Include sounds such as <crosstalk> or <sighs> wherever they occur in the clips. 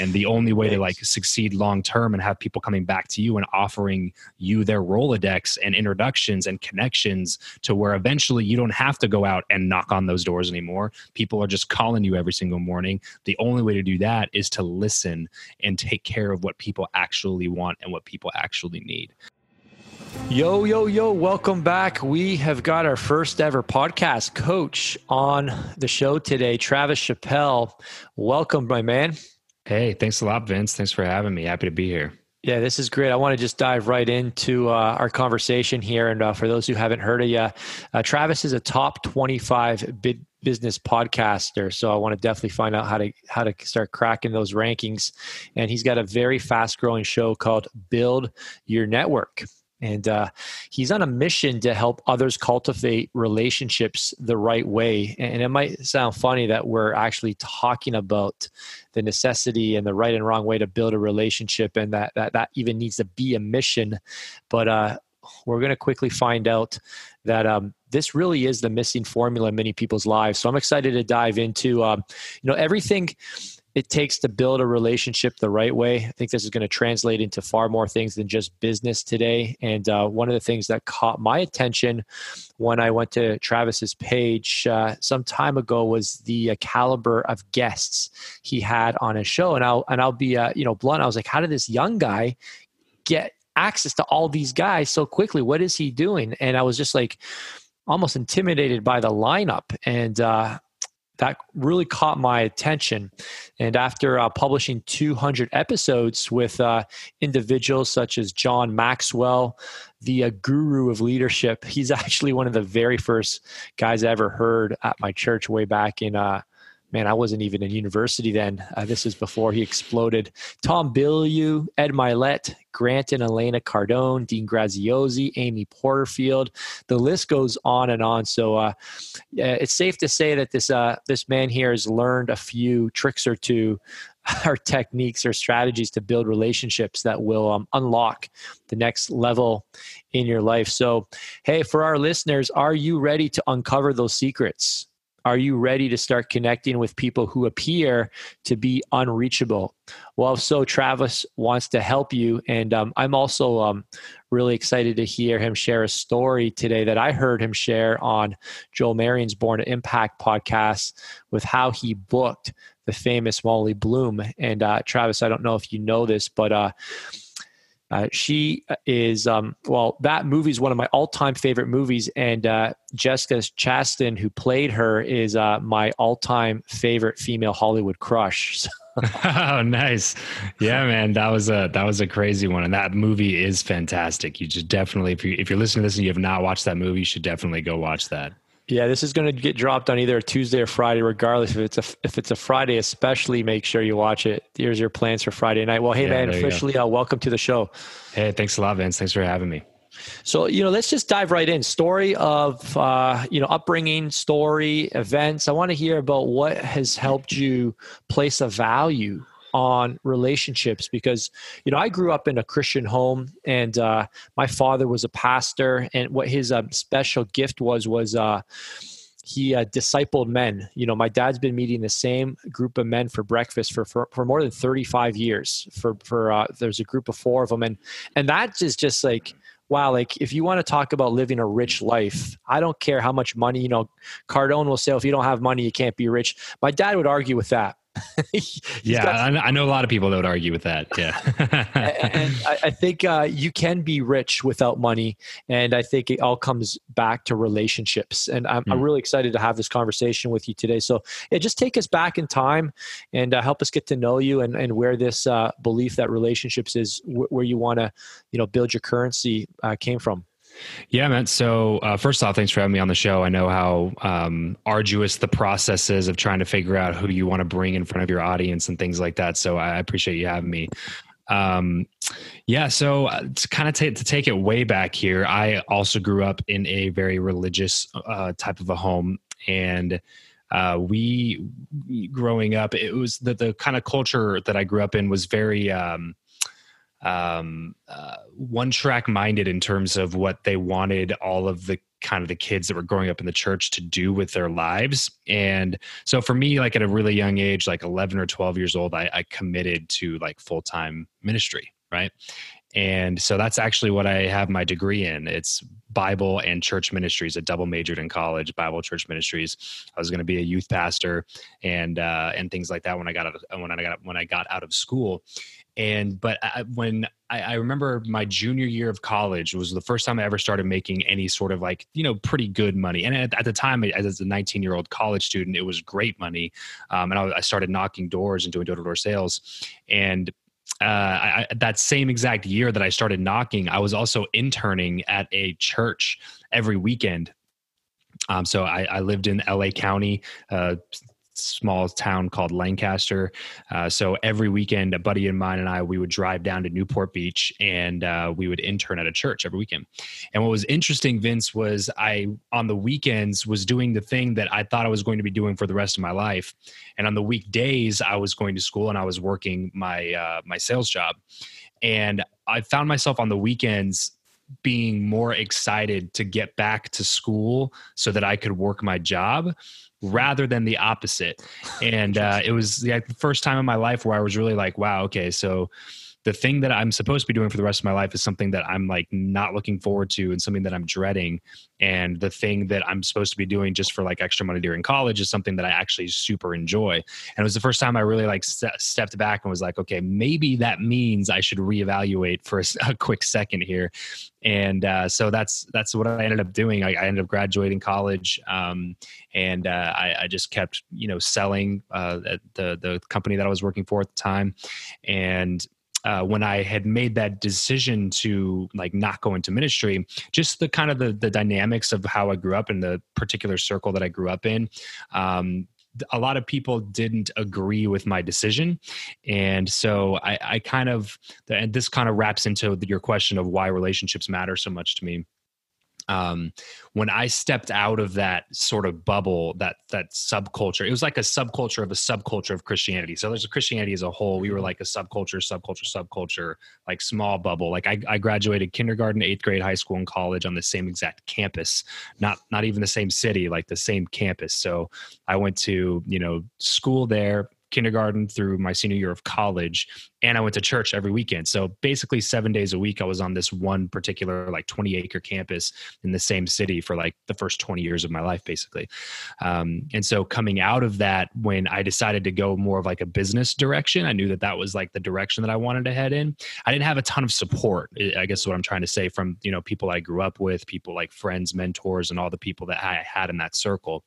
and the only way Thanks. to like succeed long term and have people coming back to you and offering you their rolodex and introductions and connections to where eventually you don't have to go out and knock on those doors anymore people are just calling you every single morning the only way to do that is to listen and take care of what people actually want and what people actually need Yo, yo, yo, welcome back. We have got our first ever podcast coach on the show today, Travis Chappell. Welcome, my man. Hey, thanks a lot, Vince. Thanks for having me. Happy to be here. Yeah, this is great. I want to just dive right into uh, our conversation here. And uh, for those who haven't heard of you, uh, Travis is a top 25 bid business podcaster. So I want to definitely find out how to how to start cracking those rankings. And he's got a very fast growing show called Build Your Network. And uh, he's on a mission to help others cultivate relationships the right way. And it might sound funny that we're actually talking about the necessity and the right and wrong way to build a relationship, and that that, that even needs to be a mission. But uh, we're going to quickly find out that um, this really is the missing formula in many people's lives. So I'm excited to dive into, um, you know, everything it takes to build a relationship the right way. I think this is going to translate into far more things than just business today. And uh, one of the things that caught my attention when I went to Travis's page uh, some time ago was the uh, caliber of guests he had on his show. And I'll and I'll be uh, you know blunt. I was like, how did this young guy get access to all these guys so quickly? What is he doing? And I was just like almost intimidated by the lineup and uh, that really caught my attention. And after uh, publishing 200 episodes with uh, individuals such as John Maxwell, the uh, guru of leadership, he's <laughs> actually one of the very first guys I ever heard at my church way back in uh, man, I wasn't even in university then. Uh, this is before he exploded. Tom Bilyeu, Ed Mylett, Grant and Elena Cardone, Dean Graziosi, Amy Porterfield. The list goes on and on. So uh, it's safe to say that this uh, this man here has learned a few tricks or two <laughs> or techniques or strategies to build relationships that will um, unlock the next level in your life. So, hey, for our listeners, are you ready to uncover those secrets? Are you ready to start connecting with people who appear to be unreachable? Well, so Travis wants to help you. And um, I'm also um, really excited to hear him share a story today that I heard him share on Joel Marion's Born to Impact podcast with how he booked the famous Molly Bloom. And uh, Travis, I don't know if you know this, but uh, uh, she is um, well. That movie is one of my all-time favorite movies, and uh, Jessica Chastain, who played her, is uh, my all-time favorite female Hollywood crush. <laughs> <laughs> oh, nice! Yeah, man, that was a that was a crazy one, and that movie is fantastic. You just definitely, if you if you're listening to this and you have not watched that movie, you should definitely go watch that. Yeah, this is going to get dropped on either a Tuesday or Friday, regardless if it's a if it's a Friday. Especially, make sure you watch it. Here's your plans for Friday night. Well, hey yeah, man, officially, uh, welcome to the show. Hey, thanks a lot, Vince. Thanks for having me. So you know, let's just dive right in. Story of uh, you know upbringing, story, events. I want to hear about what has helped you place a value on relationships because you know I grew up in a Christian home and uh, my father was a pastor and what his um, special gift was was uh, he uh, discipled men. You know, my dad's been meeting the same group of men for breakfast for for, for more than thirty five years. For for uh, there's a group of four of them and and that is just like wow, like if you want to talk about living a rich life, I don't care how much money, you know, Cardone will say, if you don't have money, you can't be rich. My dad would argue with that. <laughs> yeah, got, I know a lot of people that would argue with that. Yeah, and I, I think uh, you can be rich without money, and I think it all comes back to relationships. And I'm, mm. I'm really excited to have this conversation with you today. So, yeah, just take us back in time and uh, help us get to know you and, and where this uh, belief that relationships is where you want to, you know, build your currency uh, came from. Yeah, man. So uh, first off, thanks for having me on the show. I know how um, arduous the process is of trying to figure out who you want to bring in front of your audience and things like that. So I appreciate you having me. Um, yeah. So uh, to kind of take to take it way back here, I also grew up in a very religious uh, type of a home, and uh, we growing up, it was the the kind of culture that I grew up in was very. Um, um, uh, one track minded in terms of what they wanted all of the kind of the kids that were growing up in the church to do with their lives. And so for me, like at a really young age, like 11 or 12 years old, I, I committed to like full time ministry. Right. And so that's actually what I have my degree in. It's Bible and church ministries. I double majored in college, Bible church ministries. I was going to be a youth pastor and uh, and things like that when I got out of, when I got when I got out of school. And but I, when I, I remember my junior year of college was the first time I ever started making any sort of like you know pretty good money. And at, at the time, as a 19 year old college student, it was great money. Um, and I, I started knocking doors and doing door to door sales. And uh, I, that same exact year that I started knocking, I was also interning at a church every weekend. Um, so I, I, lived in LA County, uh, small town called Lancaster. Uh, so every weekend, a buddy of mine and I, we would drive down to Newport Beach and uh, we would intern at a church every weekend. And what was interesting, Vince, was I, on the weekends, was doing the thing that I thought I was going to be doing for the rest of my life. And on the weekdays, I was going to school and I was working my, uh, my sales job. And I found myself on the weekends being more excited to get back to school so that I could work my job rather than the opposite. And uh, it was like the first time in my life where I was really like, wow, okay, so the thing that I'm supposed to be doing for the rest of my life is something that I'm like not looking forward to and something that I'm dreading. And the thing that I'm supposed to be doing just for like extra money during college is something that I actually super enjoy. And it was the first time I really like st- stepped back and was like, okay, maybe that means I should reevaluate for a, <laughs> a quick second here. And uh, so that's that's what I ended up doing. I, I ended up graduating college, um, and uh, I, I, just kept you know selling uh, the the company that I was working for at the time, and uh, when I had made that decision to like not go into ministry, just the kind of the the dynamics of how I grew up in the particular circle that I grew up in. Um, a lot of people didn't agree with my decision and so I, I kind of and this kind of wraps into your question of why relationships matter so much to me um, when I stepped out of that sort of bubble, that that subculture, it was like a subculture of a subculture of Christianity. So there's a Christianity as a whole. We were mm-hmm. like a subculture, subculture, subculture, like small bubble. Like I, I graduated kindergarten, eighth grade, high school, and college on the same exact campus. Not not even the same city, like the same campus. So I went to you know school there, kindergarten through my senior year of college and I went to church every weekend. So basically 7 days a week I was on this one particular like 20 acre campus in the same city for like the first 20 years of my life basically. Um, and so coming out of that when I decided to go more of like a business direction, I knew that that was like the direction that I wanted to head in. I didn't have a ton of support, I guess what I'm trying to say from, you know, people I grew up with, people like friends, mentors and all the people that I had in that circle.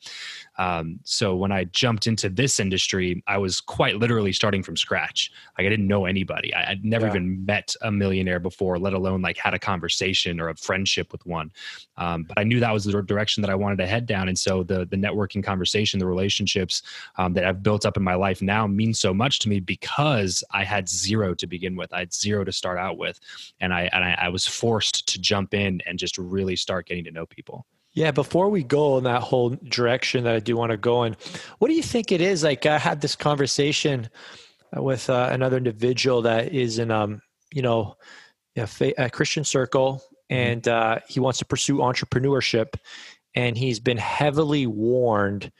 Um, so when I jumped into this industry, I was quite literally starting from scratch. Like I didn't know anybody. I, would never yeah. even met a millionaire before, let alone like had a conversation or a friendship with one. Um, but I knew that was the direction that I wanted to head down. And so the the networking conversation, the relationships um, that I've built up in my life now mean so much to me because I had zero to begin with. I had zero to start out with, and I and I, I was forced to jump in and just really start getting to know people. Yeah, before we go in that whole direction that I do want to go in, what do you think it is? Like I had this conversation with uh, another individual that is in, um, you know, a, a Christian circle, mm-hmm. and uh, he wants to pursue entrepreneurship, and he's been heavily warned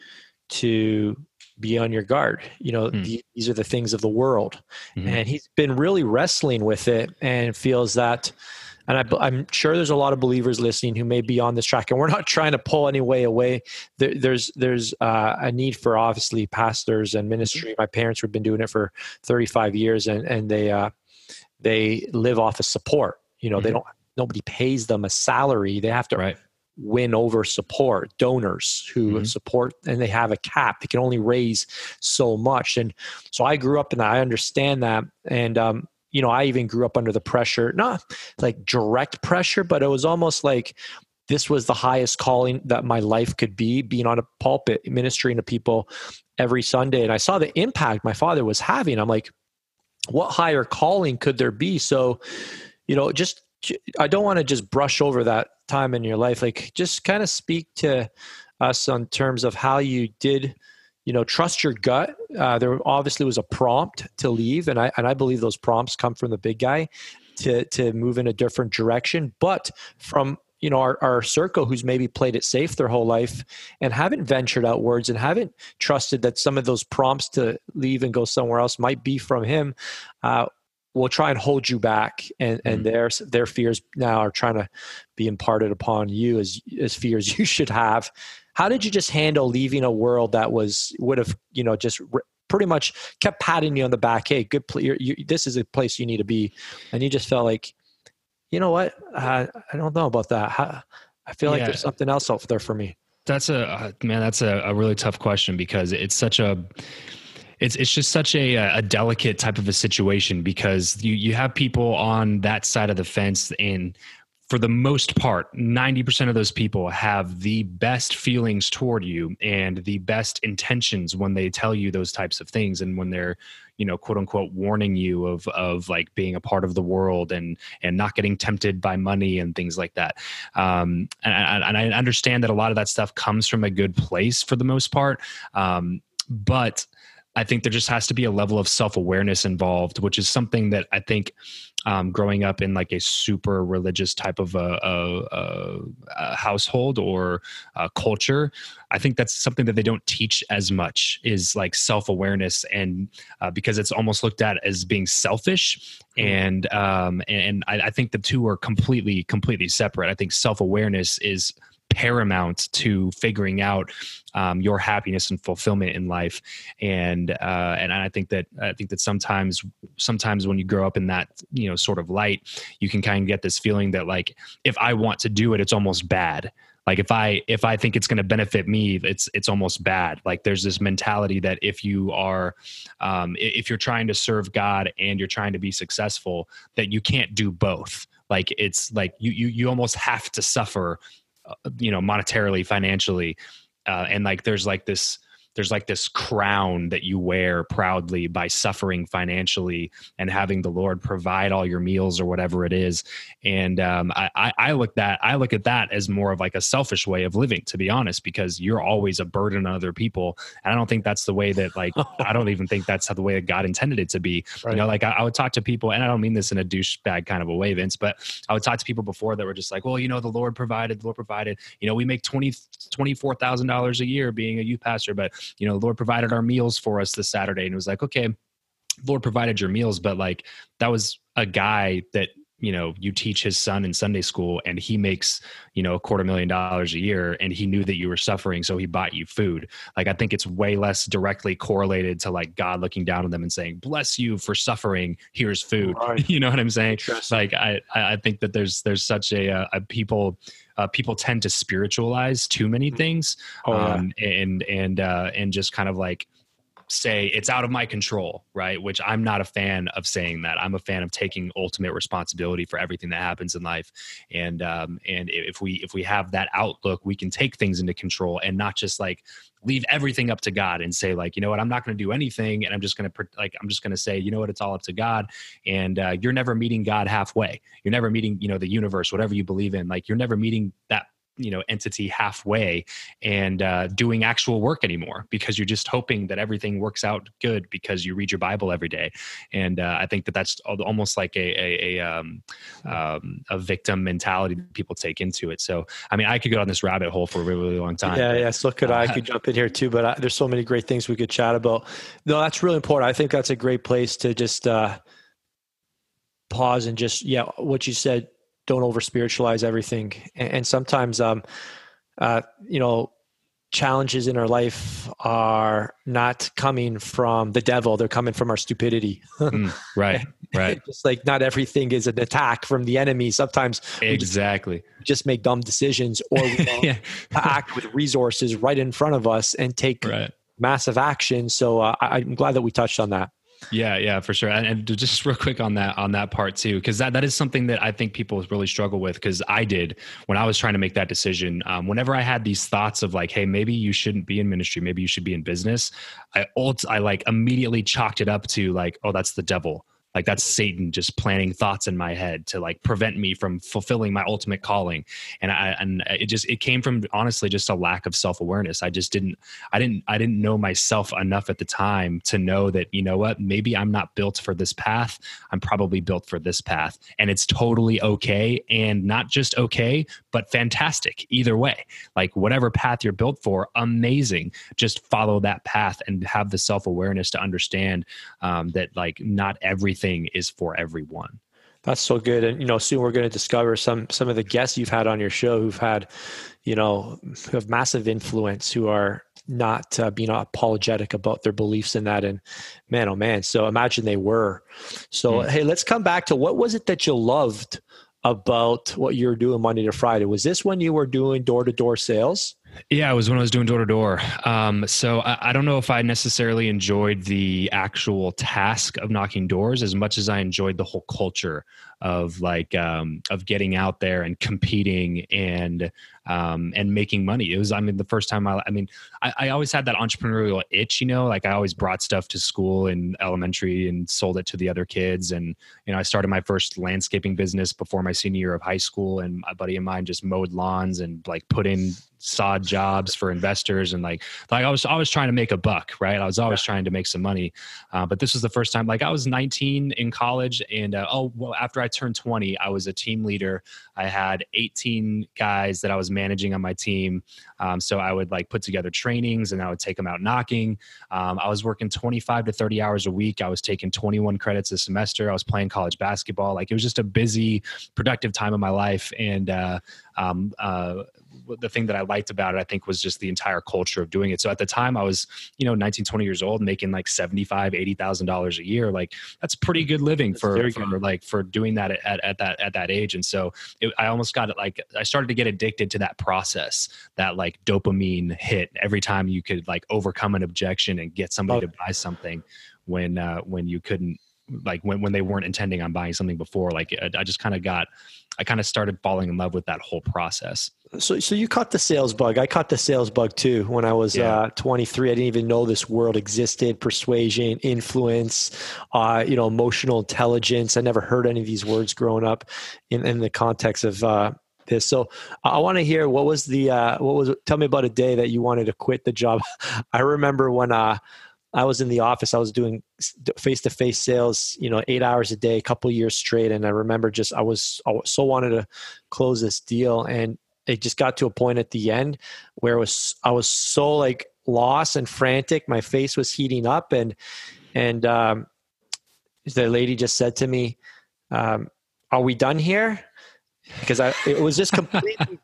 to be on your guard. You know, mm. these are the things of the world, mm-hmm. and he's been really wrestling with it, and feels that and I, am sure there's a lot of believers listening who may be on this track and we're <laughs> not trying to pull any way away there, there's there's uh, a need for obviously pastors and ministry mm-hmm. my parents have been doing it for 35 years and and they uh, they live off of support you know mm-hmm. they don't nobody pays them a salary they have to right. win over support donors who mm-hmm. support and they have a cap they can only raise so much and so i grew up and i understand that and um, you know, I even grew up under the pressure, not like direct pressure, but it was almost like this was the highest calling that my life could be being on a pulpit ministering to people every sunday. And i saw the impact my father was having. I'm like what higher calling could there be? So you know just i don't want to just brush over that time in your life. Like just kind of speak to us on terms of how you did you know trust your gut uh, there obviously was a prompt to leave and i and i believe those prompts come from the big guy to to move in a different direction. But from you know our, our circle who's maybe played it safe their whole life and haven't ventured outwards and haven't trusted that some of those prompts to leave and go somewhere else might be from him uh, will try and hold you back and and mm-hmm. their their fears now are trying to be imparted upon you as as fears <laughs> you should have how did you just handle leaving a world that was would have you know just re- pretty much kept patting you on the back hey good pl- you, this is a place you need to be and you just felt like you know what? Uh, i don't know about that. How, i feel yeah. like there's something else out there for me. That's a uh, man that's a, a really tough question because it's such a it's it's just such a a delicate type of a situation because you you have people on that side of the fence and for the most part 90% of those people have the best feelings toward you and the best intentions when they tell you those types of things and when they're you know quote unquote warning you of of like being a part of the world and and not getting tempted by money and things like that. Um and, and i understand that a lot of that stuff comes from a good place for the most part um but I think there just has to be a level of self awareness involved, which is something that I think um, growing up in like a super religious type of a, a, a household or a culture, I think that's something that they don't teach as much is like self awareness, and uh, because it's almost looked at as being selfish, hmm. and um, and I, I think the two are completely completely separate. I think self awareness is paramount to figuring out um, your happiness and fulfillment in life. And uh, and I think that I think that sometimes sometimes when you grow up in that you know sort of light, you can kind of get this feeling that like if I want to do it, it's almost bad. Like if i if i think it's going to benefit me it's it's almost bad. Like there's this mentality that if you are um, if you're trying to serve god and you're trying to be successful that you can't do both. Like it's like you you you almost have to suffer you know monetarily financially uh, and like there's like this there's like this crown that you wear proudly by suffering financially and having the Lord provide all your meals or whatever it is. And um, I, I look that I look at that as more of like a selfish way of living, to be honest, because you're always a burden on other people. And I don't think that's the way that like I don't even think that's how the way that God intended it to be. Right. You know, like I, I, would talk to people, and I don't mean this in a douchebag kind of a way, Vince, but I would talk to people before that were just like, well, you know, the Lord provided, the Lord provided. You know, we make twenty twenty four thousand dollars a year being a youth pastor, but you know, Lord provided our meals for us this Saturday. And it was like, okay, Lord provided your meals, but like that was a guy that you know you teach his son in sunday school and he makes you know a quarter million dollars a year and he knew that you were suffering so he bought you food. Like i think it's way less directly correlated to like god looking down on them and saying bless you for suffering. Here's food. Right. <laughs> you know what i'm saying? Like i i think that there's there's such a, uh, a people uh, people tend to spiritualize too many mm. things oh, um, yeah. and and uh, and just kind of like say it's out of my control, right? Which I'm not a fan of saying that. I'm a fan of taking ultimate responsibility for everything that happens in life. And um, and if we if we have that outlook, we can take things into control and not just like leave everything up to God and say like, you know what, I'm not going to do anything, and I'm just going to like I'm just going to say, you know what, it's all up to God. And uh, you're never meeting God halfway. You're never meeting, you know, the universe, whatever you believe in. Like you're never meeting that you know entity halfway and uh, doing actual work anymore because you're just hoping that everything works out good because you read your bible every day. And uh, i think that that's almost like a a, a, um, um, a victim mentality that people take into it. So i mean i could go down this rabbit hole for a really, really long time yeah yeah so could i <laughs> could jump in here too but I, there's so many great things we could chat about. No that's really important. I think that's a great place to just uh, pause and just yeah what you said don't over spiritualize everything. And, and sometimes, um, uh, you know, challenges in our life are not coming from the devil; they're coming from our stupidity. mm, right, <laughs> right. just like not everything is an attack from the enemy. Sometimes exactly just, just, make dumb decisions, or we <laughs> yeah. act with resources right in front of us and take right. massive action. So uh, I, I'm glad that we touched on that. Yeah, yeah, for sure. And, and just real quick on that on that part too, because that that is something that I think people really struggle with. Because I did when I was trying to make that decision. Um, whenever I had these thoughts of like, hey, maybe you shouldn't be in ministry, maybe you should be in business. I ult- I like immediately chalked it up to like, oh, that's the devil like that's satan just planting thoughts in my head to like prevent me from fulfilling my ultimate calling. And i and it just it came from honestly just a lack of self-awareness. I just didn't i didn't i didn't know myself enough at the time to know that you know what maybe i'm not built for this path. I'm probably built for this path. And it's totally okay. And not just okay but fantastic either way. Like whatever path you're built for amazing. Just follow that path and have the self-awareness to understand um, that like not everything is for everyone. That's so good. And you know soon we're going to discover some some of the guests you've had on your show who've had you know who have massive influence who are not uh, being apologetic about their beliefs in that. And man oh man so imagine they were. So mm. hey let's come back to what was it that you loved about what you're doing monday to friday? Was this when you were doing door-to-door sales yeah, it was when I was doing door to door. So I, I, don't know if I necessarily enjoyed the actual task of knocking doors as much as I enjoyed the whole culture of like um, of getting out there and competing and um, and making money. It was I mean the first time I I mean I, I always had that entrepreneurial itch, you know, like I always brought stuff to school in elementary and sold it to the other kids. And you know I started my first landscaping business before my senior year of high school, and a buddy of mine just mowed lawns and like put in sod jobs for investors and like like I was always trying to make a buck, right? I was always yeah. trying to make some money, uh, but this was the first time. Like I was 19 in college, and uh, oh well, after I turned 20, I was a team leader. I had 18 guys that I was managing on my team, um, so I would like put together trainings and I would take them out knocking. Um, I was working 25 to 30 hours a week. I was taking 21 credits a semester. I was playing college basketball. Like it was just a busy, productive time of my life, and uh, um, uh, the thing that I liked about it, I think, was just the entire culture of doing it. So at the time, I was, you know, 19, 20 years old, making like seventy-five, eighty thousand dollars a year. Like that's pretty good living for, for like for doing that at, at that at that age. And so it, I almost got it like I started to get addicted to that process, that like dopamine hit every time you could like overcome an objection and get somebody oh. to buy something when uh, when you couldn't like when, when they weren't intending on buying something before like I, I just kind of got i kind of started falling in love with that whole process. So so you caught the sales bug. I caught the sales bug too when i was yeah. uh, 23 i didn't even know this world existed. Persuasion influence uh, you know emotional intelligence. I never heard any of these words growing up in, in the context of uh, this. So i want to hear what was the uh, what was tell me about a day that you wanted to quit the job. <laughs> I remember when uh I was in the office. I was doing face to face sales, you know, eight hours a day, a couple years straight. And I remember just I was, I so wanted to close this deal, and it just got to a point at the end where it was I was so like lost and frantic. My face was heating up, and and um, the lady just said to me, um, "Are we done here?" Because I it was just <laughs> completely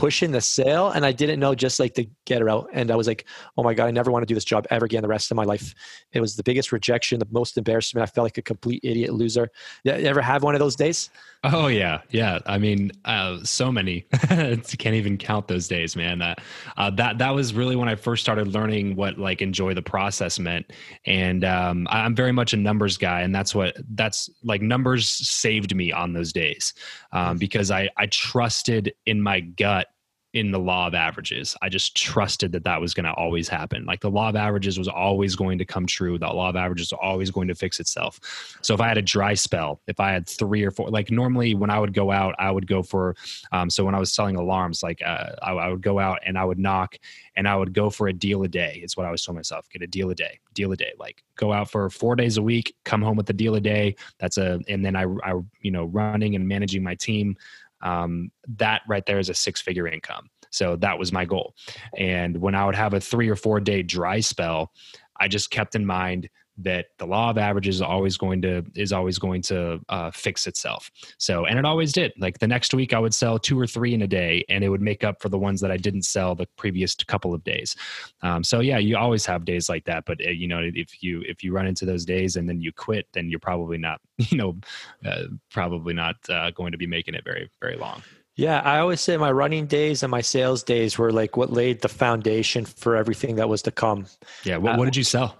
pushing the sale and I didn't know just like to get her out. And I was like, oh my God, I never want to do this job ever again the rest of my life. It was the biggest rejection, the most embarrassment. I felt like a complete idiot loser. You ever have one of those days? Oh yeah. Yeah. I mean, uh, so many, <laughs> can't even count those days, man. Uh, uh, that, that was really when I first started learning what like enjoy the process meant. And um, I'm very much a numbers guy. And that's what, that's like numbers saved me on those days um, because I, I trusted in my gut in the law of averages. I just trusted that that was going to always happen. Like the law of averages was always going to come true. The law of averages was always going to fix itself. So if I had a dry spell, if I had three or four, like normally when I would go out, I would go for, um, so when I was selling alarms, like uh, I, I, would go out and I would knock and I would go for a deal a day. It's what I was telling myself, get a deal a day, deal a day, like go out for four days a week, come home with a deal a day. That's a, and then I, I you know, running and managing my team um, that right there is a six figure income. So that was my goal. And when I would have a three or four day dry spell, I just kept in mind that the law of averages is always going to is always going to uh, fix itself. So, and it always did. Like the next week, I would sell two or three in a day, and it would make up for the ones that I didn't sell the previous couple of days. Um, so, yeah, you always have days like that. But uh, you know, if you if you run into those days and then you quit, then you're probably not, <laughs> you know, uh, probably not uh, going to be making it very very long. Yeah, I always say my running days and my sales days were like what laid the foundation for everything that was to come. Yeah. What, what did you sell?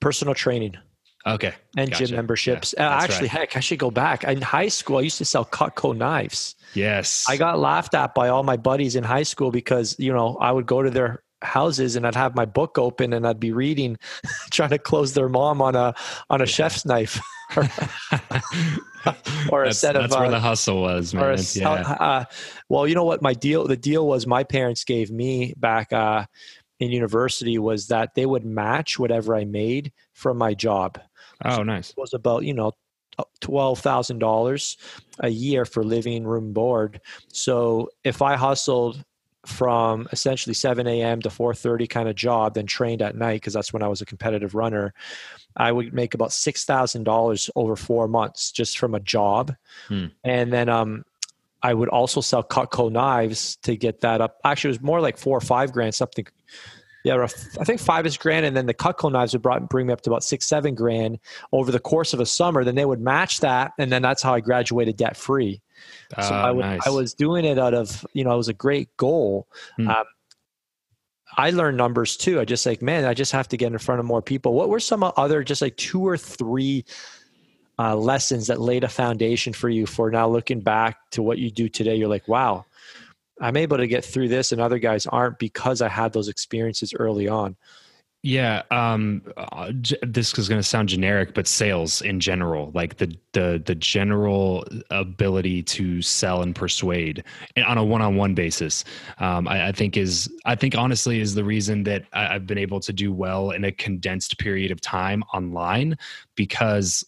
Personal training. Okay. And gotcha. gym memberships. Yeah, uh, actually, right. heck, I should go back. In high school, I used to sell Cutco knives. Yes. I got laughed at by all my buddies in high school because, you know, I would go to their houses and I'd have my book open and I'd be reading, <laughs> trying to close their mom on a on a yeah. chef's knife. <laughs> <laughs> or a set of that's where uh, the hustle was man. A, yeah. Uh, well you know what my deal the deal was my parents gave me back uh, in university was that they would match whatever i made from my job oh nice it was about you know $12,000 a year for living room board. So if I hustled from essentially 7 a.m. to 4:30 kind of job, then trained at night because that's when I was a competitive runner, I would make about six thousand dollars over four months just from a job, hmm. and then um, I would also sell Cutco knives to get that up. Actually, it was more like four or five grand, something yeah, I think five is grand, and then the Cutco knives would brought, bring me up to about six, seven grand over the course of a summer. Then they would match that, and then that's how I graduated debt free. Uh, so I, would, nice. I was doing it out of you know it was a great goal. Hmm. Um, I learned numbers too. I just like man, I just have to get in front of more people. What were some other just like two or three uh, lessons that laid a foundation for you for now looking back to what you do today? You're like, wow, I'm able to get through this and other guys aren't because I had those experiences early on. Yeah, um, uh, this is going to sound generic, but sales in general, like the the the general ability to sell and persuade on a one-on-one basis, um, I, I, think is I think honestly is the reason that I, I've been able to do well in a condensed period of time online because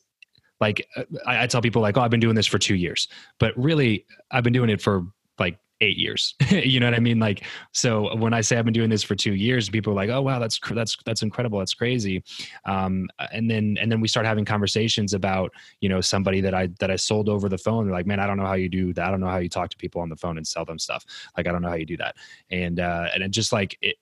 like I, I tell people like oh I've been doing this for two years, but really I've been doing it for like eight years. <laughs> you know what I mean? Like, so when I say I've been doing this for two years, people are like, "Oh wow, that's that's that's incredible, that's crazy," um, and then and then we start having conversations about you know somebody that I that I sold over the phone. They're like, "Man, I don't know how you do that. I don't know how you talk to people on the phone and sell them stuff. Like, I don't know how you do that." And uh, and it just like it,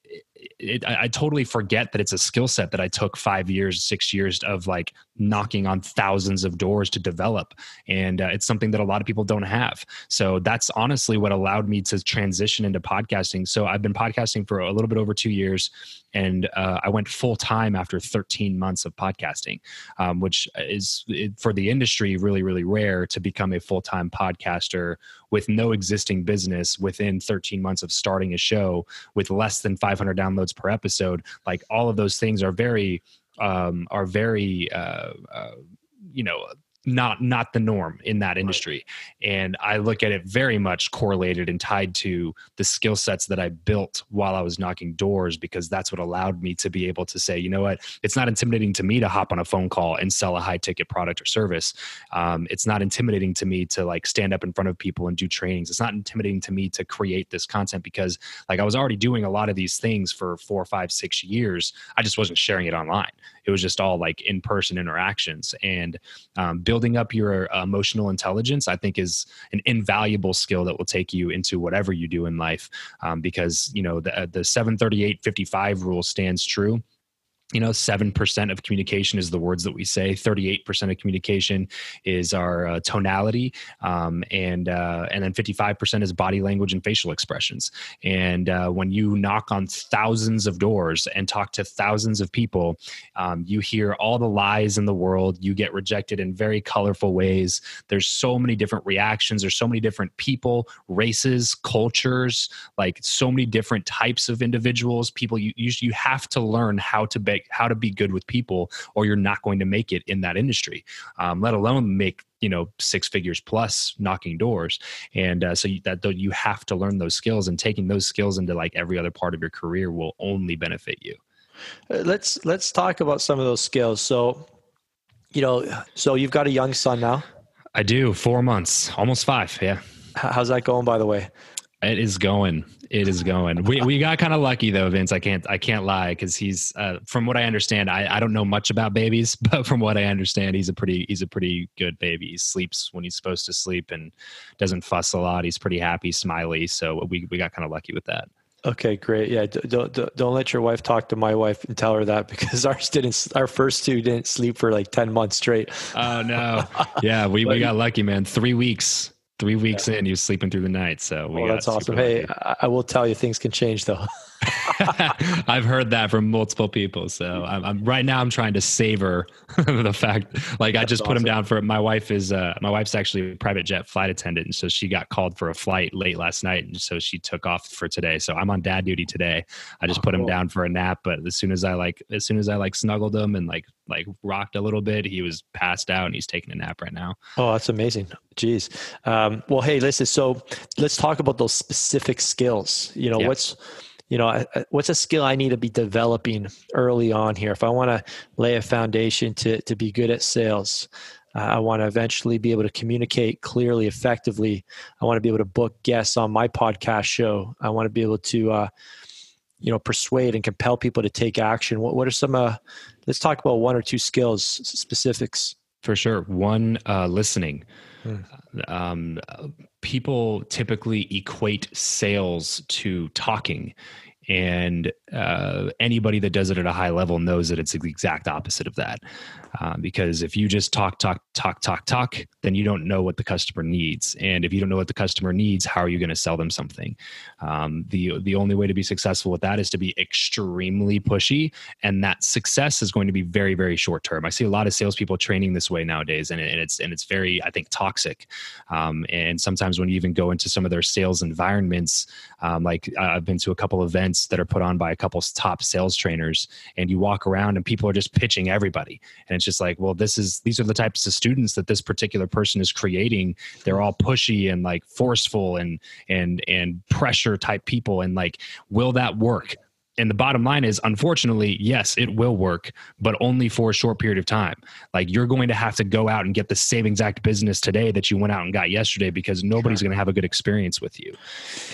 it, I, I, totally forget that it's a skill set that I took five years, six years of like knocking on thousands of doors to develop. And uh, it's something that a lot of people don't have. So that's honestly what allowed me to transition into podcasting. So I've been podcasting for a little bit over two years and uh, I went full time after 13 months of podcasting, um, which is for the industry really, really rare to become a full time podcaster with no existing business within 13 months of starting a show with less than 500 downloads per episode. Like all of those things are very um, are very uh, uh, you know not not the norm in that industry. And i look at it very much correlated and tied to the skill sets that i built while i was knocking doors because that's what allowed me to be able to say you know what? It's not intimidating to me to hop on a phone call and sell a high ticket product or service. Um, it's not intimidating to me to like stand up in front of people and do trainings. It's not intimidating to me to create this content because like i was already doing a lot of these things for four five six years. I just wasn't sharing it online it was just all like in person interactions. And um, building up your uh, emotional intelligence i think is an invaluable skill that will take you into whatever you do in life um, because you know the, uh, the 738 55 rule stands true you know 7% of communication is the words that we say. 38% of communication is our uh, tonality um, and uh, and then 55% is body language and facial expressions. And uh, when you knock on thousands of doors and talk to thousands of people um, you hear all the lies in the world. You get rejected in very colorful ways. There's so many different reactions. There's so many different people races cultures like so many different types of individuals. People you you, you have to learn how to be how to be good with people, or you're not going to make it in that industry. Um, let alone make you know six figures plus knocking doors. And uh, so you, that you have to learn those skills and taking those skills into like every other part of your career will only benefit you. Uh, let's let's talk about some of those skills. So you know so you've got a young son now? I do. Four months. Almost five. Yeah. How's that going by the way it is going it is going. We we got kind of lucky though, Vince. I can't I can't lie because he's uh, from what I understand. I, I don't know much about babies, <laughs> but from what I understand, he's a pretty he's a pretty good baby. He sleeps when he's supposed to sleep and doesn't fuss a lot. He's pretty happy, smiley. So we we got kind of lucky with that. Okay, great. Yeah, don't, don't don't let your wife talk to my wife and tell her that <laughs> because ours didn't. Our first two didn't sleep for like ten months straight. Oh no! <laughs> Yeah, we, we got lucky, man. Three weeks three weeks yeah. in, you're sleeping through the night. So well, oh, that's awesome. Hey, I, I, will tell you, things can change though. <laughs> <laughs> I've heard that from multiple people. So I'm, I'm right now. I'm trying to savor <laughs> the fact, like That's I just awesome. put him down for. My wife is uh, my wife's actually a private jet flight attendant, and so she got called for a flight late last night, and so she took off for today. So I'm on dad duty today. I just oh, put him cool. down for a nap, but as soon as I like, as soon as I like snuggled him and like like rocked a little bit, he was passed out and he's taking a nap right now. Oh, that's amazing. Jeez. Um, well, hey, listen. So let's talk about those specific skills. You know, yeah. what's you know what's a skill i need to be developing early on here? If i want to lay a foundation to, to be good at sales uh, i want to eventually be able to communicate clearly effectively. I want to be able to book guests on my podcast show. I want to be able to uh, you know persuade and compel people to take action. What, what are some uh, let's talk about one or two skills specifics. For sure. One uh, listening hmm. um, people typically equate sales to talking and uh, anybody that does it at a high level knows that it's the exact opposite of that. Um, because if you just talk talk talk talk talk then you don't know what the customer needs. And if you don't know what the customer needs how are you going to sell them something? Um, the the only way to be successful with that is to be extremely pushy and that success is going to be very very short term. I see a lot of salespeople training this way nowadays and, and it's and it's very i think toxic. Um, and sometimes when you even go into some of their sales environments um, like i've been to a couple events that are put on by a couple top sales trainers and you walk around and people are just pitching everybody. And it's just like well this is these are the types of students that this particular person is creating. They're all pushy and like forceful and and and pressure type people. And like will that work and the bottom line is unfortunately yes it will work but only for a short period of time. Like you're going to have to go out and get the same exact business today that you went out and got yesterday because nobody's going to have a good experience with you.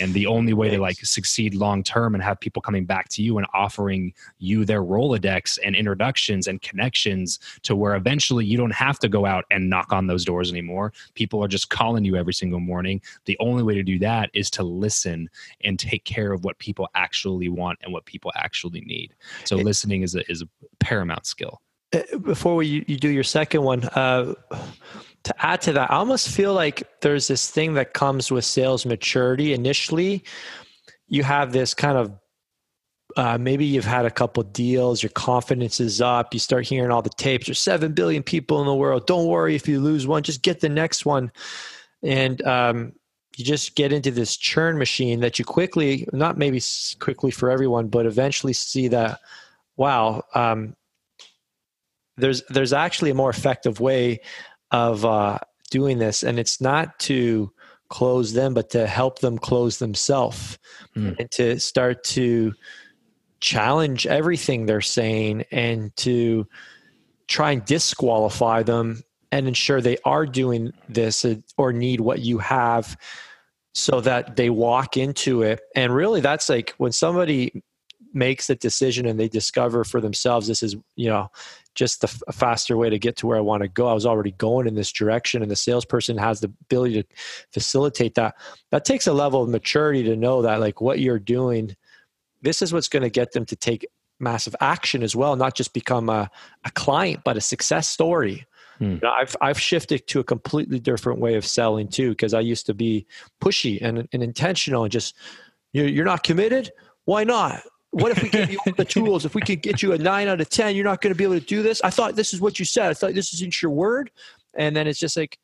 And the only way to like succeed long term and have people coming back to you and offering you their rolodex and introductions and connections to where eventually you don't have to go out and knock on those doors anymore. People are just calling you every single morning. The only way to do that is to listen and take care of what people actually want and what people actually need. So it, listening is a is a paramount skill. Uh, before we, you do your second one, uh, to add to that, I almost feel like there's this thing that comes with sales maturity. Initially, you have this kind of uh, maybe you've had a couple deals, your confidence is up, you start hearing all the tapes. There's seven billion people in the world. Don't worry if you lose one, just get the next one. And um, you just get into this churn machine that you quickly not maybe quickly for everyone but eventually see that wow um, there's there's actually a more effective way of uh, doing this and it's not to close them but to help them close themselves mm. and to start to challenge everything they're saying and to try and disqualify them and ensure they are doing this uh, or need what you have so that they walk into it. And really, that's like when somebody makes a decision and they discover for themselves this is, you know, just a faster way to get to where I want to go. I was already going in this direction, and the salesperson has the ability to facilitate that. That takes a level of maturity to know that, like, what you're doing, this is what's going to get them to take massive action as well, not just become a, a client, but a success story. Hmm. You know, I've I've shifted to a completely different way of selling too because I used to be pushy and, and intentional and just you're, you're not committed. Why not? What if we give you all the <laughs> tools? If we could get you a nine out of ten, you're not going to be able to do this. I thought this is what you said. I thought this isn't your word. And then it's just like,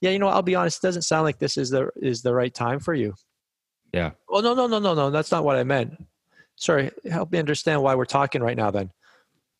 yeah, you know, I'll be honest. It doesn't sound like this is the is the right time for you. Yeah. Well, no, no, no, no, no. That's not what I meant. Sorry. Help me understand why we're talking right now. Then.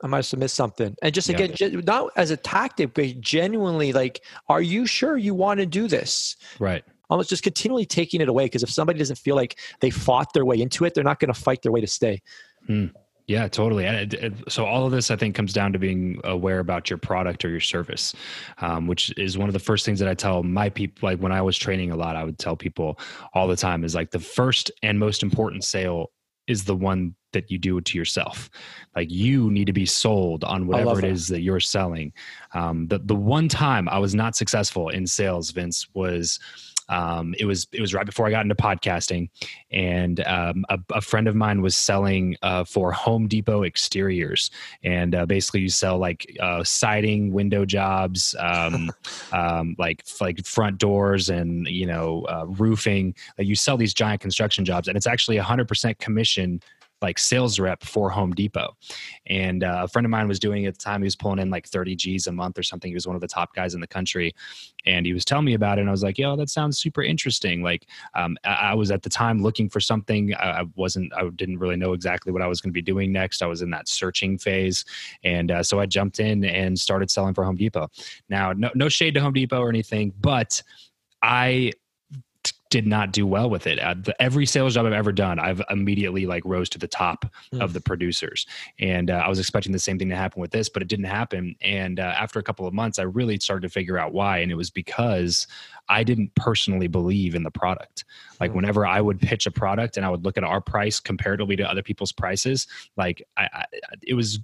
I must have missed something. And just again, yeah. not as a tactic, but genuinely, like, are you sure you want to do this? Right. Almost just continually taking it away because if somebody doesn't feel like they fought their way into it, they're not going to fight their way to stay. Hmm. Yeah, totally. And So all of this, I think, comes down to being aware about your product or your service, um, which is one of the first things that I tell my people. Like when I was training a lot, I would tell people all the time is like the first and most important sale is the one that you do it to yourself. Like you need to be sold on whatever it is that you're selling. Um, the the one time I was not successful in sales, Vince, was um, it was it was right before I got into podcasting, and um, a, a, friend of mine was selling uh, for Home Depot exteriors, and uh, basically you sell like uh, siding, window jobs, um, <laughs> um like like front doors, and you know uh, roofing. you sell these giant construction jobs, and it's actually 100% commission like sales rep for Home Depot. And uh, a friend of mine was doing it at the time. He was pulling in like 30 G's a month or something. He was one of the top guys in the country. And he was telling me about it. And I was like, yo, that sounds super interesting. Like, um, I, I, was at the time looking for something. I, I, wasn't, I didn't really know exactly what I was going to be doing next. I was in that searching phase. And uh, so I jumped in and started selling for Home Depot. Now, no, no shade to Home Depot or anything, but I did not do well with it. Uh, the, every sales job I've ever done, I've immediately like rose to the top mm. of the producers, and uh, I was expecting the same thing to happen with this, but it didn't happen. And uh, after a couple of months, I really started to figure out why, and it was because I didn't personally believe in the product. Like mm. whenever I would pitch a product and I would look at our price comparatively to other people's prices, like I, I it was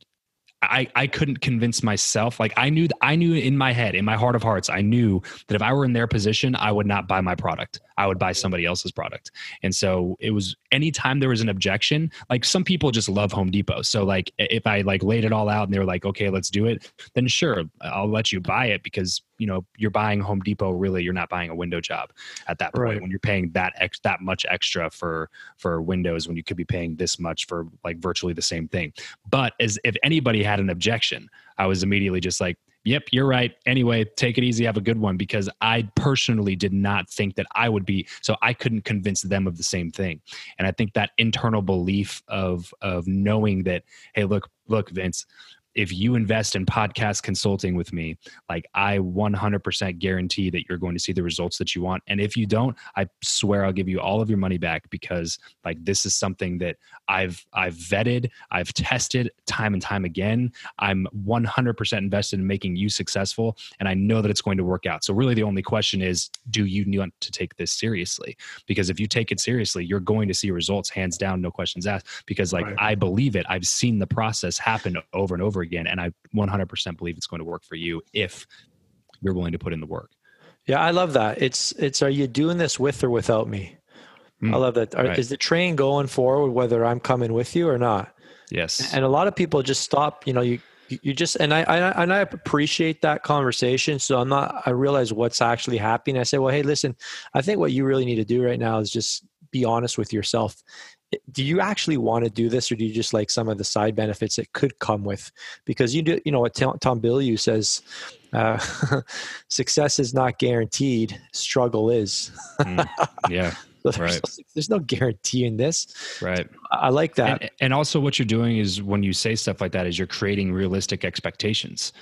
I, I couldn't convince myself. Like I knew I knew in my head, in my heart of hearts, I knew that if I were in their position, I would not buy my product. I would buy somebody else's product. And so it was anytime there was an objection, like some people just love Home Depot. So like if I like laid it all out and they were like, okay, let's do it, then sure, I'll let you buy it because you know you're buying Home Depot. Really, you're not buying a window job at that point right. when you're paying that ex- that much extra for for windows when you could be paying this much for like virtually the same thing. But as if anybody had an objection, I was immediately just like yep, you're right. Anyway, take it easy. Have a good one because I personally did not think that I would be, so I couldn't convince them of the same thing. And I think that internal belief of, of knowing that, hey, look, look, Vince, if you invest in podcast consulting with me, like I 100% guarantee that you're going to see the results that you want. And if you don't, I swear I'll give you all of your money back because like this is something that I've I've vetted, I've tested time and time again. I'm 100% invested in making you successful and I know that it's going to work out. So really the only question is do you want to take this seriously? Because if you take it seriously, you're going to see results hands down, no questions asked because like right. I believe it. I've seen the process happen over and over again. And I 100% believe it's going to work for you if you're willing to put in the work. Yeah, I love that. It's it's are you doing this with or without me? Mm, I love that. Are, right. Is the train going forward whether I'm coming with you or not? Yes. And a lot of people just stop. You know, you you just and I, I and I appreciate that conversation. So I'm not. I realize what's actually happening. I say, well, hey, listen. I think what you really need to do right now is just be honest with yourself do you actually want to do this or do you just like some of the side benefits that could come with? Because you do you know what tom bilyeu says uh, <laughs> success is not guaranteed struggle is. Mm, yeah. <laughs> There's, right. no, there's no guarantee in this. Right. I like that. And, and also what you're doing is when you say stuff like that is you're creating realistic expectations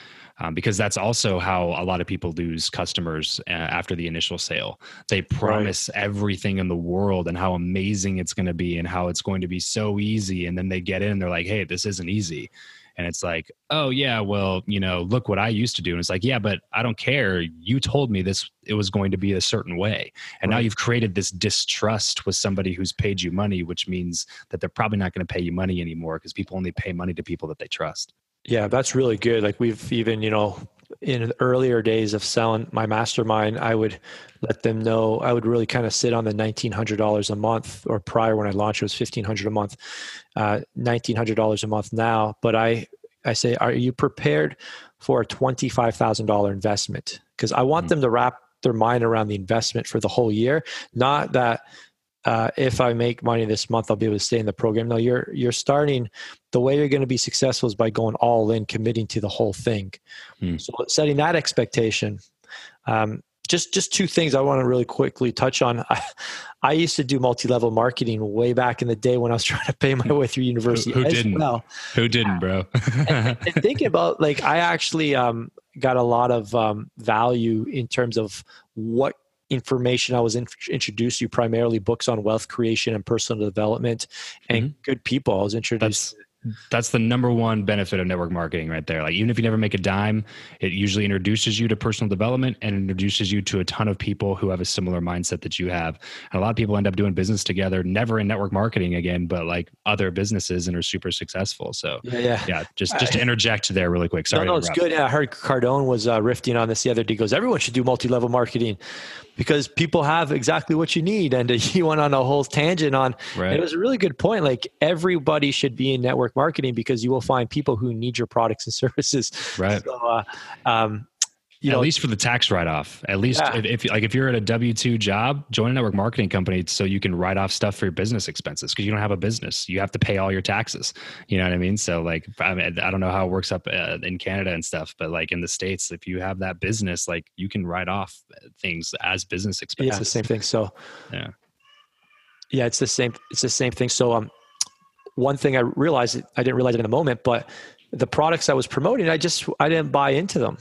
um, because that's also how a lot of people lose customers uh, after the initial sale. They promise right. everything in the world and how amazing it's going to be and how it's going to be so easy. And then they get in and they're like, hey, this isn't easy. And it's like, oh, yeah, well, you know, look what I used to do. And it's like, yeah, but I don't care. You told me this, it was going to be a certain way. And right. now you've created this distrust with somebody who's paid you money, which means that they're probably not going to pay you money anymore because people only pay money to people that they trust. Yeah, that's really good. Like we've even, you know, in earlier days of selling my mastermind, I would let them know I would really kind of sit on the nineteen hundred dollars a month, or prior when I launched it was fifteen hundred a month, uh, nineteen hundred dollars a month now. But I I say, are you prepared for a twenty five thousand dollar investment? Because I want mm-hmm. them to wrap their mind around the investment for the whole year, not that uh, if I make money this month, I'll be able to stay in the program. No, you're you're starting. The way you're going to be successful is by going all in, committing to the whole thing. Hmm. So setting that expectation. Um, just just two things I want to really quickly touch on. <laughs> I, I used to do multi-level marketing way back in the day when I was <laughs> trying to pay my way through university. Who, who didn't? Well. Who didn't, bro? <laughs> and, and thinking about like I actually um, got a lot of um, value in terms of what information I was in, introduced to primarily books on wealth creation and personal development and mm-hmm. good people. I was introduced. That's, that's the number one benefit of network marketing right there. Like even if you never make a dime, it usually introduces you to personal development and introduces you to a ton of people who have a similar mindset that you have. And a lot of people end up doing business together, never in network marketing again, but like other businesses and are super successful. So yeah, yeah. yeah just just to interject there really quick. Sorry. No, no, it's good. I heard Cardone was uh, rifting on this the other day. He goes, everyone should do multi-level marketing because people have exactly what you need. And <laughs> he went on a whole tangent on, right. it was a really good point. Like everybody should be in network marketing because you will find people who need your products and <laughs> services. Right. So, uh, um, you at know, least for the tax write off. At least yeah. if, if, like if you're at a W two job, join a network marketing company so you can write off stuff for your business expenses because you don't have a business. You have to pay all your taxes. You know what I mean? So like I mean I don't know how it works up uh, in Canada and stuff, but like in the states, if you have that business, like you can write off things as business expenses. Yeah, it's the same thing. So yeah, yeah, it's the same. It's the same thing. So um, one thing I realized I didn't realize it in the moment, but the products I was promoting, I just I didn't buy into them,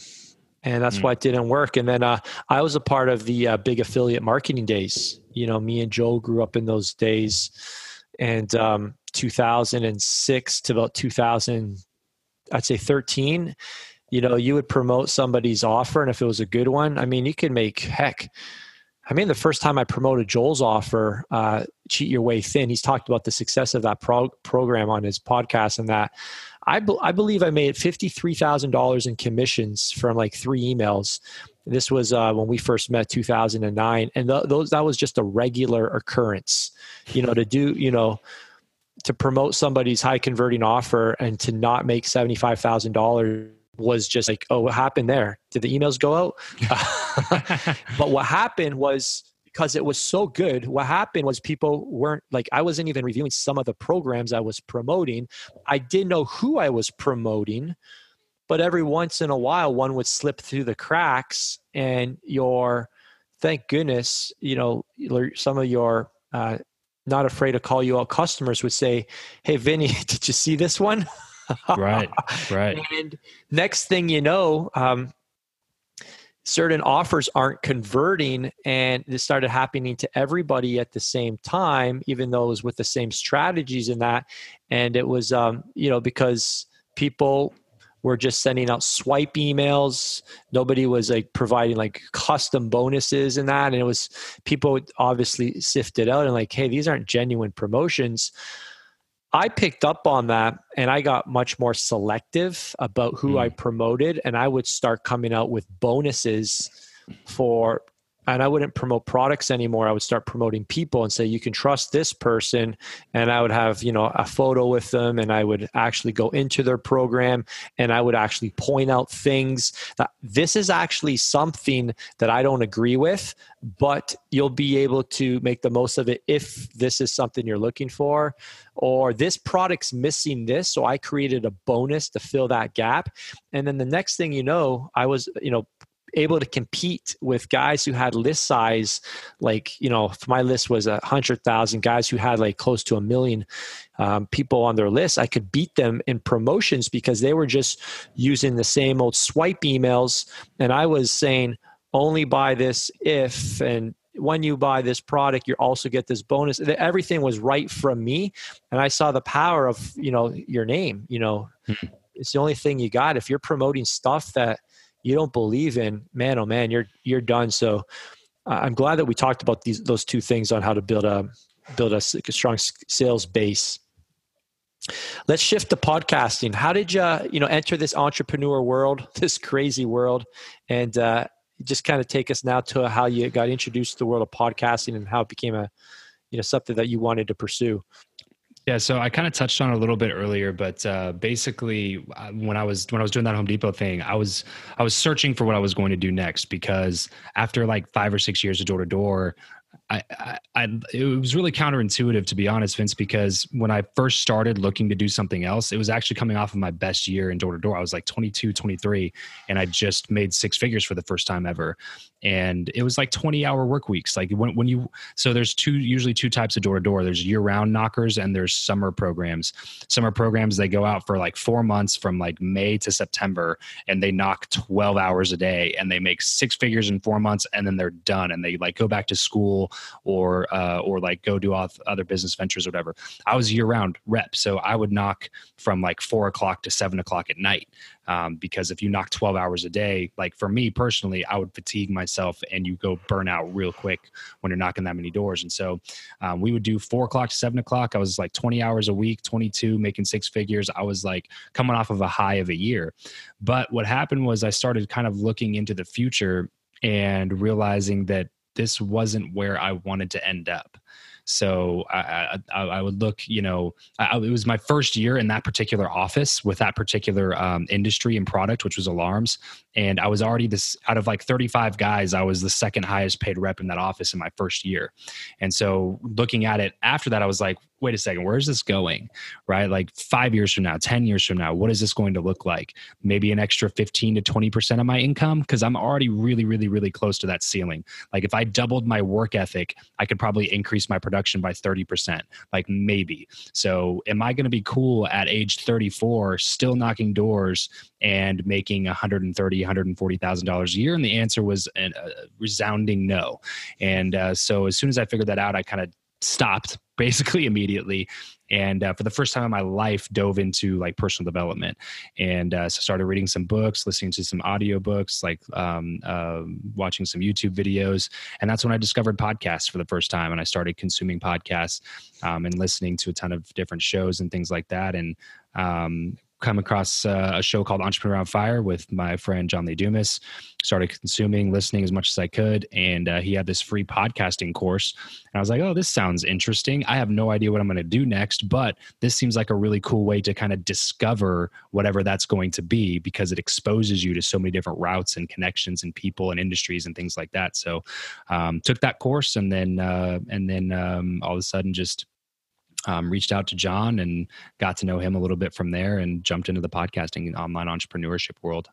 and that's mm. why it didn't work. And then uh, I was a part of the uh, big affiliate marketing days. You know, me and Joe grew up in those days, and um, 2006 to about 2000, I'd say 13. You know, you would promote somebody's offer, and if it was a good one, I mean, you could make heck. I mean, the first time I promoted Joel's offer, uh, Cheat Your Way Thin, he's talked about the success of that pro- program on his podcast and that I, be- I believe I made $53,000 in commissions from like three emails. This was uh, when we first met 2009. And th- those, that was just a regular occurrence, you know, to do, you know, to promote somebody's high converting offer and to not make $75,000 was just like, oh, what happened there? Did the emails go out? <laughs> but what happened was because it was so good, what happened was people weren't like, I wasn't even reviewing some of the programs I was promoting. I didn't know who I was promoting, but every once in a while, one would slip through the cracks, and your, thank goodness, you know, some of your, uh, not afraid to call you out customers would say, Hey, Vinny, <laughs> did you see this one? <laughs> right, right. And next thing you know, um, certain offers aren't converting and this started happening to everybody at the same time even though it was with the same strategies in that. And it was um, you know because people were just sending out swipe emails. Nobody was like providing like custom bonuses and that. And it was people obviously sifted out and like hey these aren't genuine promotions I picked up on that and I got much more selective about who mm. I promoted and I would start coming out with bonuses for and I wouldn't promote products anymore. I would start promoting people and say you can trust this person and I would have, you know, a photo with them and I would actually go into their program and I would actually point out things that this is actually something that I don't agree with, but you'll be able to make the most of it if this is something you're looking for or this product's missing this so I created a bonus to fill that gap. And then the next thing you know, I was, you know, able to compete with guys who had list size like you know my list was a hundred thousand guys who had like close to a million um, people on their list i could beat them in promotions because they were just using the same old swipe emails. And i was saying only buy this if and when you buy this product you also get this bonus. Everything was right from me and i saw the power of you know your name you know? Mm-hmm. it's the only thing you got. If you're promoting stuff that you don't believe in, man, oh man, you're you're done. So uh, I'm glad that we talked about these those two things on how to build a build a, a strong sales base. Let's shift to podcasting. How did you you know enter this entrepreneur world, <laughs> this crazy world, and uh, just kind of take us now to how you got introduced to the world of podcasting and how it became a you know something that you wanted to pursue. Yeah, so I kind of touched on a little bit earlier, but uh, basically, uh, when I was when I was doing that Home Depot thing, I was I was searching for what I was going to do next because after like five or six years of door to door, I, I, it was really counterintuitive to be honest, Vince, because when I first started looking to do something else, it was actually coming off of my best year in door to door. I was like 22, 23, and I just made six figures for the first time ever. And it was like 20 hour work weeks. Like when, when you, so there's two, usually two types of door to door. There's year round knockers and there's summer programs. Summer programs, they go out for like four months from like May to September and they knock 12 hours a day and they make six figures in four months and then they're done and they like go back to school or uh, or like go do other business ventures or whatever. I was year round rep, so I would knock from like four o'clock to seven o'clock at night. Um, because if you knock 12 hours a day, like for me personally, I would fatigue myself and you go burn out real quick when you're knocking that many doors. And so um, we would do four o'clock to seven o'clock. I was like 20 hours a week, 22, making six figures. I was like coming off of a high of a year. But what happened was I started kind of looking into the future and realizing that this wasn't where I wanted to end up. So I, I, I would look, you know, I, it was my first year in that particular office with that particular um, industry and product, which was alarms. And I was already this out of like 35 guys, I was the second highest paid rep in that office in my first year. And so looking at it after that, I was like, wait a second, where's this going? Right? Like five years from now, 10 years from now, what is this going to look like? Maybe an extra 15 to 20% of my income? Because I'm already really, really, really close to that ceiling. Like if I doubled my work ethic, I could probably increase my production by 30%. Like maybe. So am I going to be cool at age 34, still knocking doors and making 130, 140,000 dollars a year? And the answer was a resounding no. And uh, so as soon as I figured that out, I kind of stopped <laughs> basically immediately. And uh, for the first time in my life dove into like personal development. And uh, so started reading some books listening to some audiobooks like um, uh, watching some youtube videos. And that's when i discovered podcasts for the first time. And i started consuming podcasts um, and listening to a ton of different shows and things like that. And um, come across uh, a show called Entrepreneur on Fire with my friend John Lee Dumas. Started consuming, listening as much as I could, and uh, he had this free podcasting course. And I was like, "Oh, this sounds interesting. I have no idea what I'm going to do next, but this seems like a really cool way to kind of discover whatever that's going to be because it exposes you to so many different routes and connections and people and industries and things like that." So, um, took that course, and then uh, and then um, all of a sudden just um, reached out to John and got to know him a little bit from there and jumped into the podcasting and online entrepreneurship world.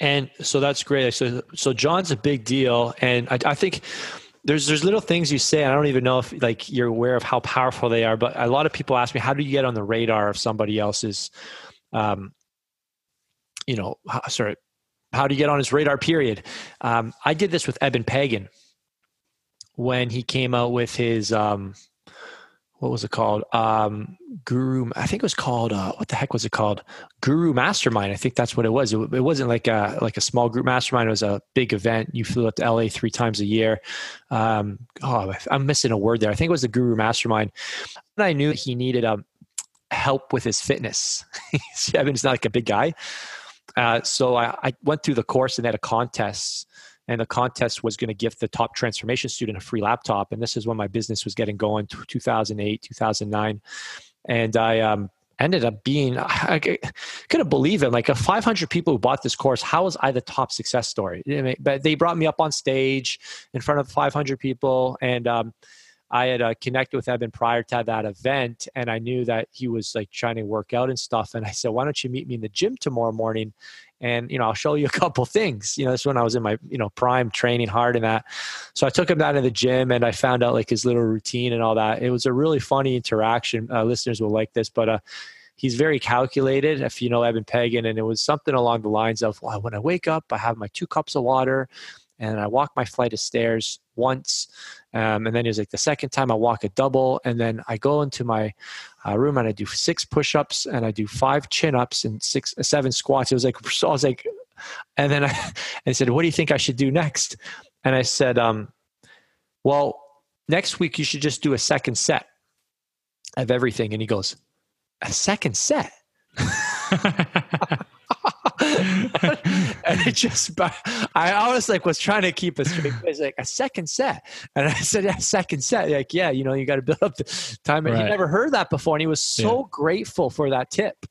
And so that's great. So, so John's a big deal. And I, I think there's, there's little things you say. I don't even know if like you're aware of how powerful they are, but a lot of people ask me, how do you get on the radar of somebody else's, um, you know, sorry, how do you get on his radar period? Um, I did this with Eben Pagan when he came out with his, um, what was it called? Um, Guru. I think it was called. Uh, what the heck was it called? Guru Mastermind. I think that's what it was. It, it, wasn't like a like a small group mastermind. It was a big event. You flew up to LA three times a year. Um, oh, I'm missing a word there. I think it was the Guru Mastermind. And I knew he needed um, help with his fitness. <laughs> I mean, he's not like a big guy. Uh, so I, I, went through the course and had a contest and the contest was going to give the top transformation student a free laptop and this is when my business was getting going 2008 2009 and i um, ended up being i couldn't believe it like a 500 people who bought this course how was i the top success story but they brought me up on stage in front of 500 people and um, I had uh, connected with Eben prior to that event, and I knew that he was like trying to work out and stuff. And I said, "Why don't you meet me in the gym tomorrow morning?" And you know, I'll show you a <laughs> couple things. You know, that's when I was in my you know prime, training hard and that. So I took him down to the gym, and I found out like his little routine and all that. It was a really funny interaction. Uh, listeners will like this, but. Uh, he's very calculated if you know Eben Pagan and it was something along the lines of well, when I wake up I have my two cups of water and I walk my flight of stairs once. Um, and then it was like, the second time I walk a double. And then I go into my uh, room and I do six push ups and I do five chin ups and six, uh, seven squats. It was like, <laughs> so I was like, and then I, <laughs> I said, what do you think I should do next? And I said, um, well, next week you should just do a second set of everything. And he goes, a second set? <laughs> it <laughs> just, I always like was trying to keep a straight face, like a second set. And I said, yeah, second set. Like, yeah, you know, you got to build up the time. And right. he never heard that before. And he was so yeah. grateful for that tip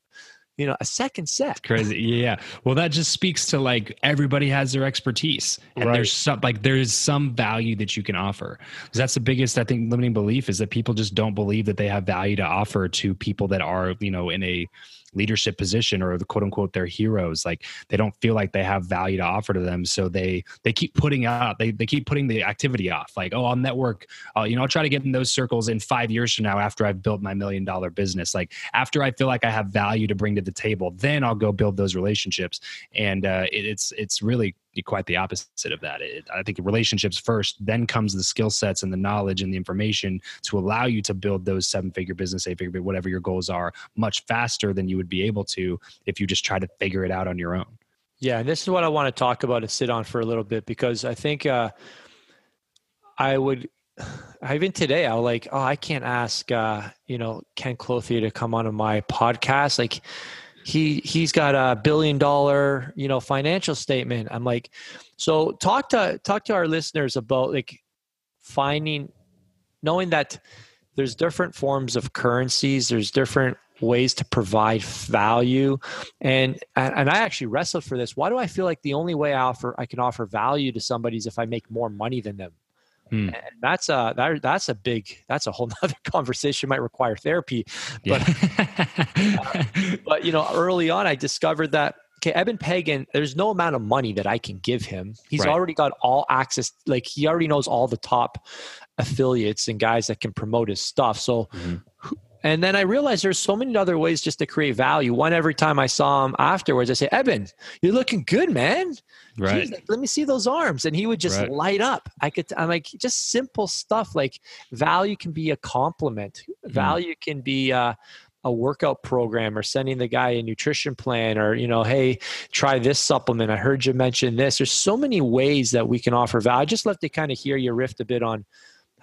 you know a second set crazy yeah well that just speaks to like everybody has their expertise and right. there's some like there's some value that you can offer because that's the biggest i think limiting belief is that people just don't believe that they have value to offer to people that are you know in a leadership position or the quote unquote their heroes like they don't feel like they have value to offer to them. So they they keep putting out they, they keep putting the activity off like oh i'll network. I'll, you know i'll try to get in those circles in five years from now after i've built my million dollar business. Like after i feel like i have value to bring to the table then i'll go build those relationships. And uh, it, it's it's really quite the opposite of that. It, I think relationships first, then comes the skill sets and the knowledge and the information to allow you to build those seven figure business, eight figure, whatever your goals are, much faster than you would be able to if you just try to figure it out on your own. Yeah, and this is what I want to talk about and sit on for a little bit because I think uh, I would <sighs> even today I was like, oh, I can't ask uh, you know Ken Clothier to come on my podcast. Like he he's got a billion dollar you know financial statement. I'm like so talk to talk to our listeners about like finding knowing that there's different forms of currencies there's different ways to provide value. And and i actually wrestled for this. Why do i feel like the only way i offer i can offer value to somebody is if i make more money than them hmm. and that's a that, that's a big that's a whole <laughs> nother conversation might require therapy but yeah. uh, but you know early on i discovered that okay eben pagan there's no amount of money that i can give him he's right. already got all access like he already knows all the top affiliates and guys that can promote his stuff so mm-hmm. And then I realized there's so many other ways just to create value. One every time I saw him afterwards, I say, Eben, you're looking good, man. Right. Jeez, let me see those arms. And he would just right. light up. I could, I'm like, just simple stuff like value can be a compliment. Mm. Value can be, uh, a workout program or sending the guy a nutrition plan or you know hey try this supplement i heard you mention this there's so many ways that we can offer value i just love to kind of hear you riff a bit on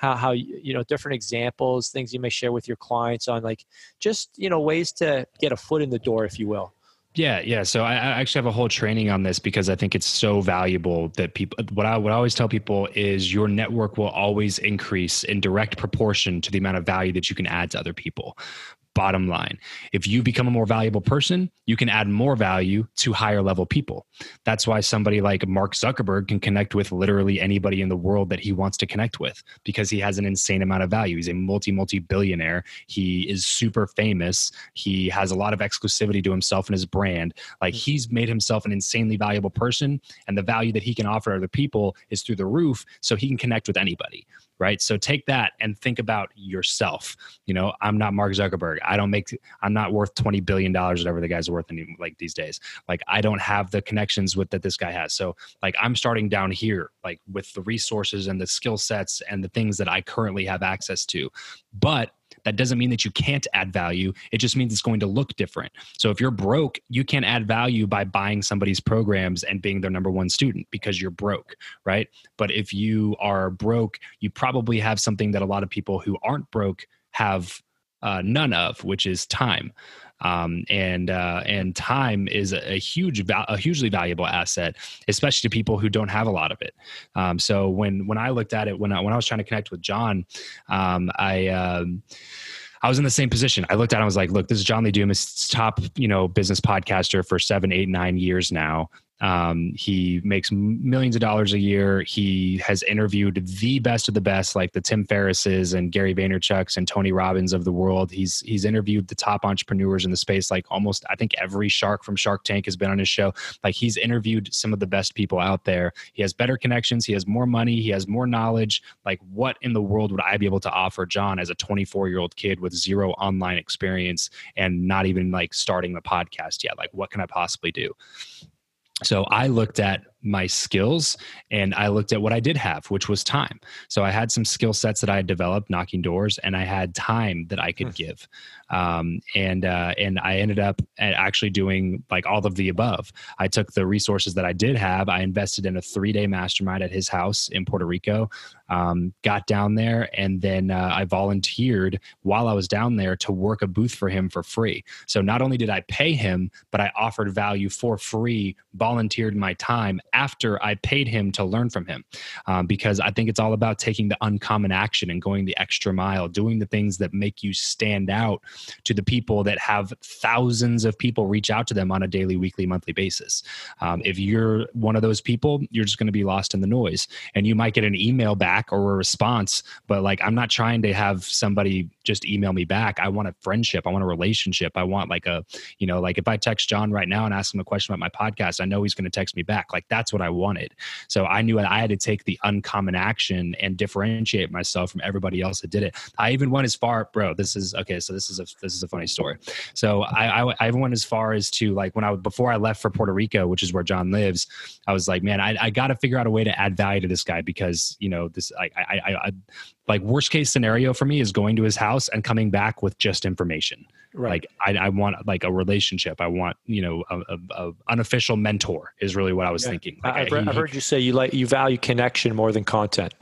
how, how you know different examples things you may share with your clients on like just you know ways to get a foot in the door if you will yeah, yeah. So I, I, actually have a whole training on this because I think it's so valuable that people. Uh, what I would always tell people is your network will always increase in direct proportion to the amount of value that you can add to other people bottom line. If you become a more valuable person, you can add more value to higher level people. That's why somebody like Mark Zuckerberg can connect with literally anybody in the world that he wants to connect with because he has an insane amount of value. He's a multi, multi billionaire. He is super famous. He has a lot of exclusivity to himself and his brand. Like mm-hmm. he's made himself an insanely valuable person, and the value that he can offer other people is through the roof. So he can connect with anybody right? So take that and think about yourself. You know, I'm not Mark Zuckerberg. I don't make. I'm not worth twenty billion dollars, whatever the guy's worth, any, like these days. Like I don't have the connections with that this guy has. So like I'm starting down here, like with the resources and the skill sets and the things that I currently have access to. But that doesn't mean that you can't add value. It just means it's going to look different. So if you're broke, you can't add value by buying somebody's programs and being their number one student because you're broke, right? But if you are broke, you probably have something that a lot of people who aren't broke have uh, none of, which is time. Um, and uh, and time is a, a huge a hugely valuable asset, especially to people who don't have a lot of it. Um, so when when I looked at it when I when I was trying to connect with John, um, I. Um, I was in the same position. I looked at it, I was like, look, this is John Lee Dumas, top, you know, business podcaster for seven, eight, nine years now. Um, he makes millions of dollars a year. He has interviewed the best of the best, like the Tim Ferrisses and Gary Vaynerchuk's and Tony Robbins of the world. He's he's interviewed the top entrepreneurs in the space. Like almost, I think every shark from Shark Tank has been on his show. Like he's interviewed some of the best people out there. He has better connections. He has more money. He has more knowledge. Like what in the world would I be able to offer John as a 24 year old kid with zero online experience and not even like starting the podcast yet? Like what can I possibly do? So I looked at my skills and I looked at what I did have, which was time. So I had some skill sets that I had developed knocking doors and I had time that I could hmm. give. Um, and, uh, and I ended up actually doing like all of the above. I took the resources that I did have. I invested in a three day mastermind at his house in Puerto Rico. Um, got down there and then uh, I volunteered while I was down there to work a booth for him for free. So not only did I pay him, but I offered value for free, volunteered my time after I paid him to learn from him. Um, because I think it's all about taking the uncommon action and going the extra mile, doing the things that make you stand out to the people that have thousands of people reach out to them on a daily, weekly, monthly basis. Um, if you're one of those people, you're just going to be lost in the noise. And you might get an email back or a response, but like, I'm not trying to have somebody just email me back. I want a friendship. I want a relationship. I want like a, you know, like if I text John right now and ask him a question about my podcast, I know he's going to text me back. Like that's what I wanted. So I knew I had to take the uncommon action and differentiate myself from everybody else that did it. I even went as far, bro. This is okay. So this is a this is a funny story. So I I, I went as far as to like when I before I left for Puerto Rico, which is where John lives. I was like, man, I, I got to figure out a way to add value to this guy because you know this I, I, I like worst case scenario for me is going to his house and coming back with just information right. like I, I want like a relationship i want you know a, a, a unofficial mentor is really what i was yeah. thinking like I've, I, he, I've heard you say you like you value connection more than content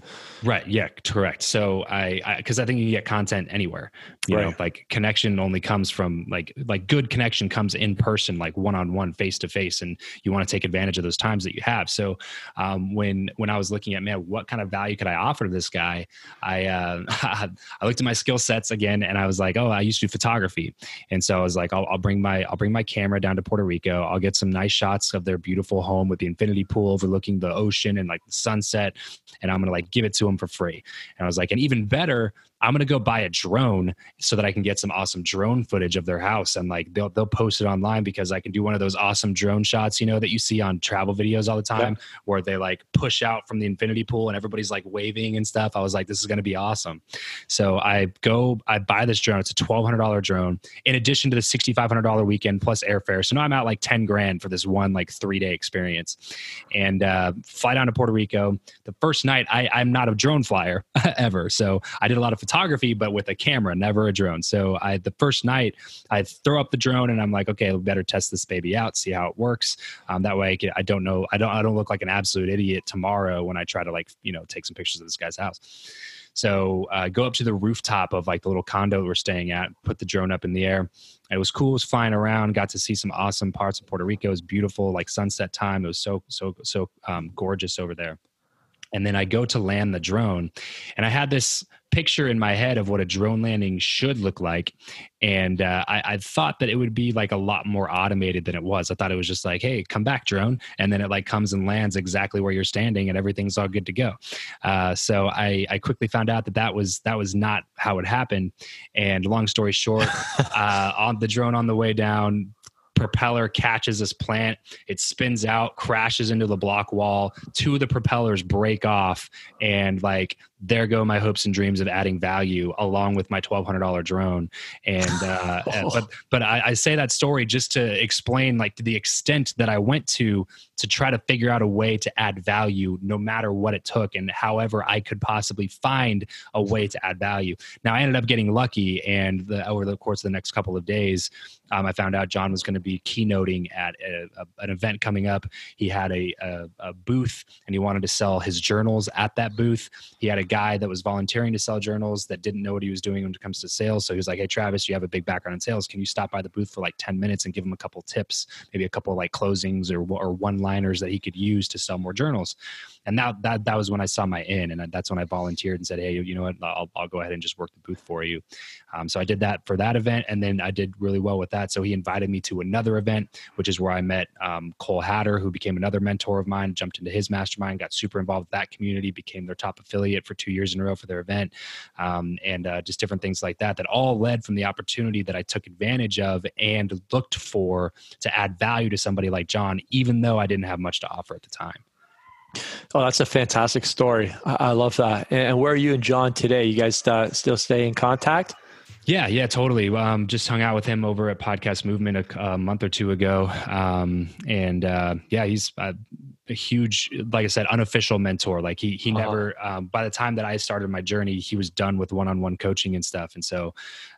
Right. Yeah. Correct. So I, because I, I, think you get content anywhere. You right. know, like connection only comes from like like good connection comes in person, like one on one, face to face, and you want to take advantage of those times that you have. So um, when when I was looking at man, what kind of value could I offer to this guy? I uh, <laughs> I looked at my skill sets again, and I was like, oh, I used to do photography, and so I was like, I'll, I'll bring my I'll bring my camera down to Puerto Rico. I'll get some nice shots of their beautiful home with the infinity pool overlooking the ocean and like the sunset, and I'm gonna like give it to them for free. And I was like, and even better, I'm gonna go buy a drone so that I can get some awesome drone footage of their house and like they'll they'll post it online because I can do one of those awesome drone shots, you know, that you see on travel videos all the time yeah. where they like push out from the infinity pool and everybody's like waving and stuff. I was like, this is gonna be awesome. So I go, I buy this drone. It's a twelve hundred dollar drone in addition to the sixty five hundred dollar weekend plus airfare. So now I'm at like ten grand for this one like three day experience, and uh, fly down to Puerto Rico. The first night, I, I'm not a drone flyer <laughs> ever, so I did a lot of photography, but with a camera, never a drone. So I the first night I throw up the drone and I'm like, okay, we better test this baby out, see how it works. Um, that way I, can, I don't know, I don't I don't look like an absolute idiot tomorrow when I try to like you know take some pictures of this guy's house. So uh, go up to the rooftop of like the little condo we're staying at, put the drone up in the air. It was cool. It was flying around. Got to see some awesome parts of Puerto Rico. It was beautiful, like sunset time. It was so so so um, gorgeous over there and then I go to land the drone, and I had this picture in my head of what a drone landing should look like, and uh, I, I, thought that it would be like a lot more automated than it was. I thought it was just like, "Hey, come back, drone," and then it like comes and lands exactly where you're standing, and everything's all good to go. Uh, so I, I quickly found out that that was that was not how it happened. And long story short, <laughs> uh, on the drone on the way down, propeller catches this plant. It spins out, crashes into the block wall. Two of the propellers break off, and like there go my hopes and dreams of adding value along with my $1200 drone. And uh, oh. <laughs> but but I, I, say that story just to explain like to the extent that i went to to try to figure out a way to add value no matter what it took and however i could possibly find a way to add value. Now i ended up getting lucky and the, over the course of the next couple of days um, i found out john was going to be keynoting at a, a, an event coming up. He had a, a booth and he wanted to sell his journals at that booth. He had a guy that was volunteering to sell journals that didn't know what he was doing when it comes to sales. So he was like, Hey, Travis, you have a big background in sales. Can you stop by the booth for like 10 minutes and give him a couple tips, maybe a couple like closings or, or one liners that he could use to sell more journals? And that that that was when I saw my in, and that's when I volunteered and said, "Hey, you know what? I'll I'll go ahead and just work the booth for you." Um, so I did that for that event, and then I did really well with that. So he invited me to another event, which is where I met um, Cole Hatter, who became another mentor of mine. Jumped into his mastermind, got super involved with that community, became their top affiliate for two years in a row for their event, um, and uh, just different things like that. That all led from the opportunity that I took advantage of and looked for to add value to somebody like John, even though I didn't have much to offer at the time. Oh, that's a fantastic story. I, love that. And where are you and John today? You guys uh, still stay in contact? Yeah, yeah, totally. Um, just hung out with him over at Podcast Movement a, a month or two ago, um, and uh, yeah, he's uh, a huge, like I said, unofficial mentor. Like he he uh-huh. never. Um, by the time that I started my journey, he was done with one-on-one coaching and stuff. And so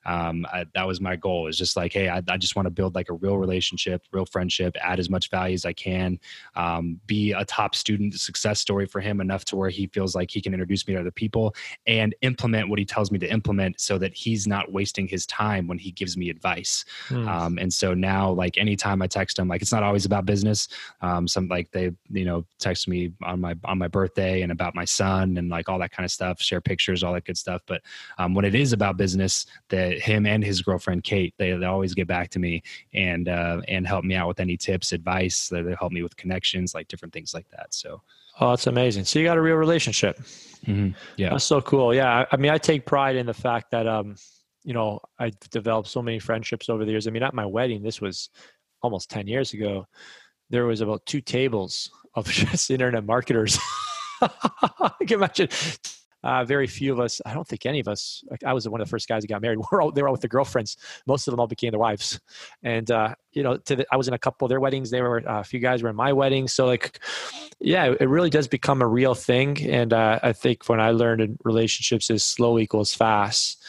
um, I, that was my goal. Is just like, hey, I, I just want to build like a real relationship, real friendship, add as much value as I can, um, be a top student success story for him enough to where he feels like he can introduce me to other people and implement what he tells me to implement, so that he's not wasting his time when he gives me advice. Mm. Um, and so now, like anytime I text him, like it's not always about business. Um, some like they you know text me on my on my birthday and about my son and like all that kind of stuff share pictures all that good stuff but um, when it is about business that him and his girlfriend kate they, they always get back to me and uh, and help me out with any tips advice they help me with connections like different things like that so Oh, that's amazing. So you got a real relationship. Mm-hmm. Yeah. That's so cool. Yeah. I mean, I take pride in the fact that, um, you know, I developed so many friendships over the years. I mean, at my wedding, this was almost 10 years ago, there was about two tables of <laughs> just internet marketers. <laughs> I can imagine uh, very few of us, I don't think any of us, like I was one of the first guys who got married. <laughs> We're all, they were all with their girlfriends. Most of them all became their wives. And, uh, you know, the, I was in a couple of their weddings. They were, uh, a few guys were in my wedding. So like, yeah, it really does become a real thing. And uh, I think when I learned in relationships is slow equals fast.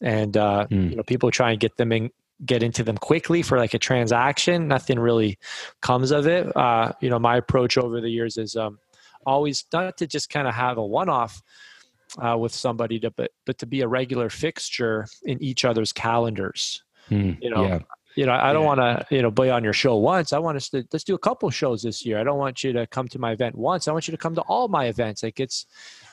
And, mm. you know, people try and get them in, get into them quickly for like a transaction. Nothing really comes of it. Uh, you know, my approach over the years is um, always not to just kind of have a one off, uh, with somebody to but but to be a regular fixture in each other's calendars. Mm, you know, yeah. you know, I don't Yeah. want to, you know, be on your show once. I want us to let's do a couple shows this year. I don't want you to come to my event once. I want you to come to all my events. Like it's,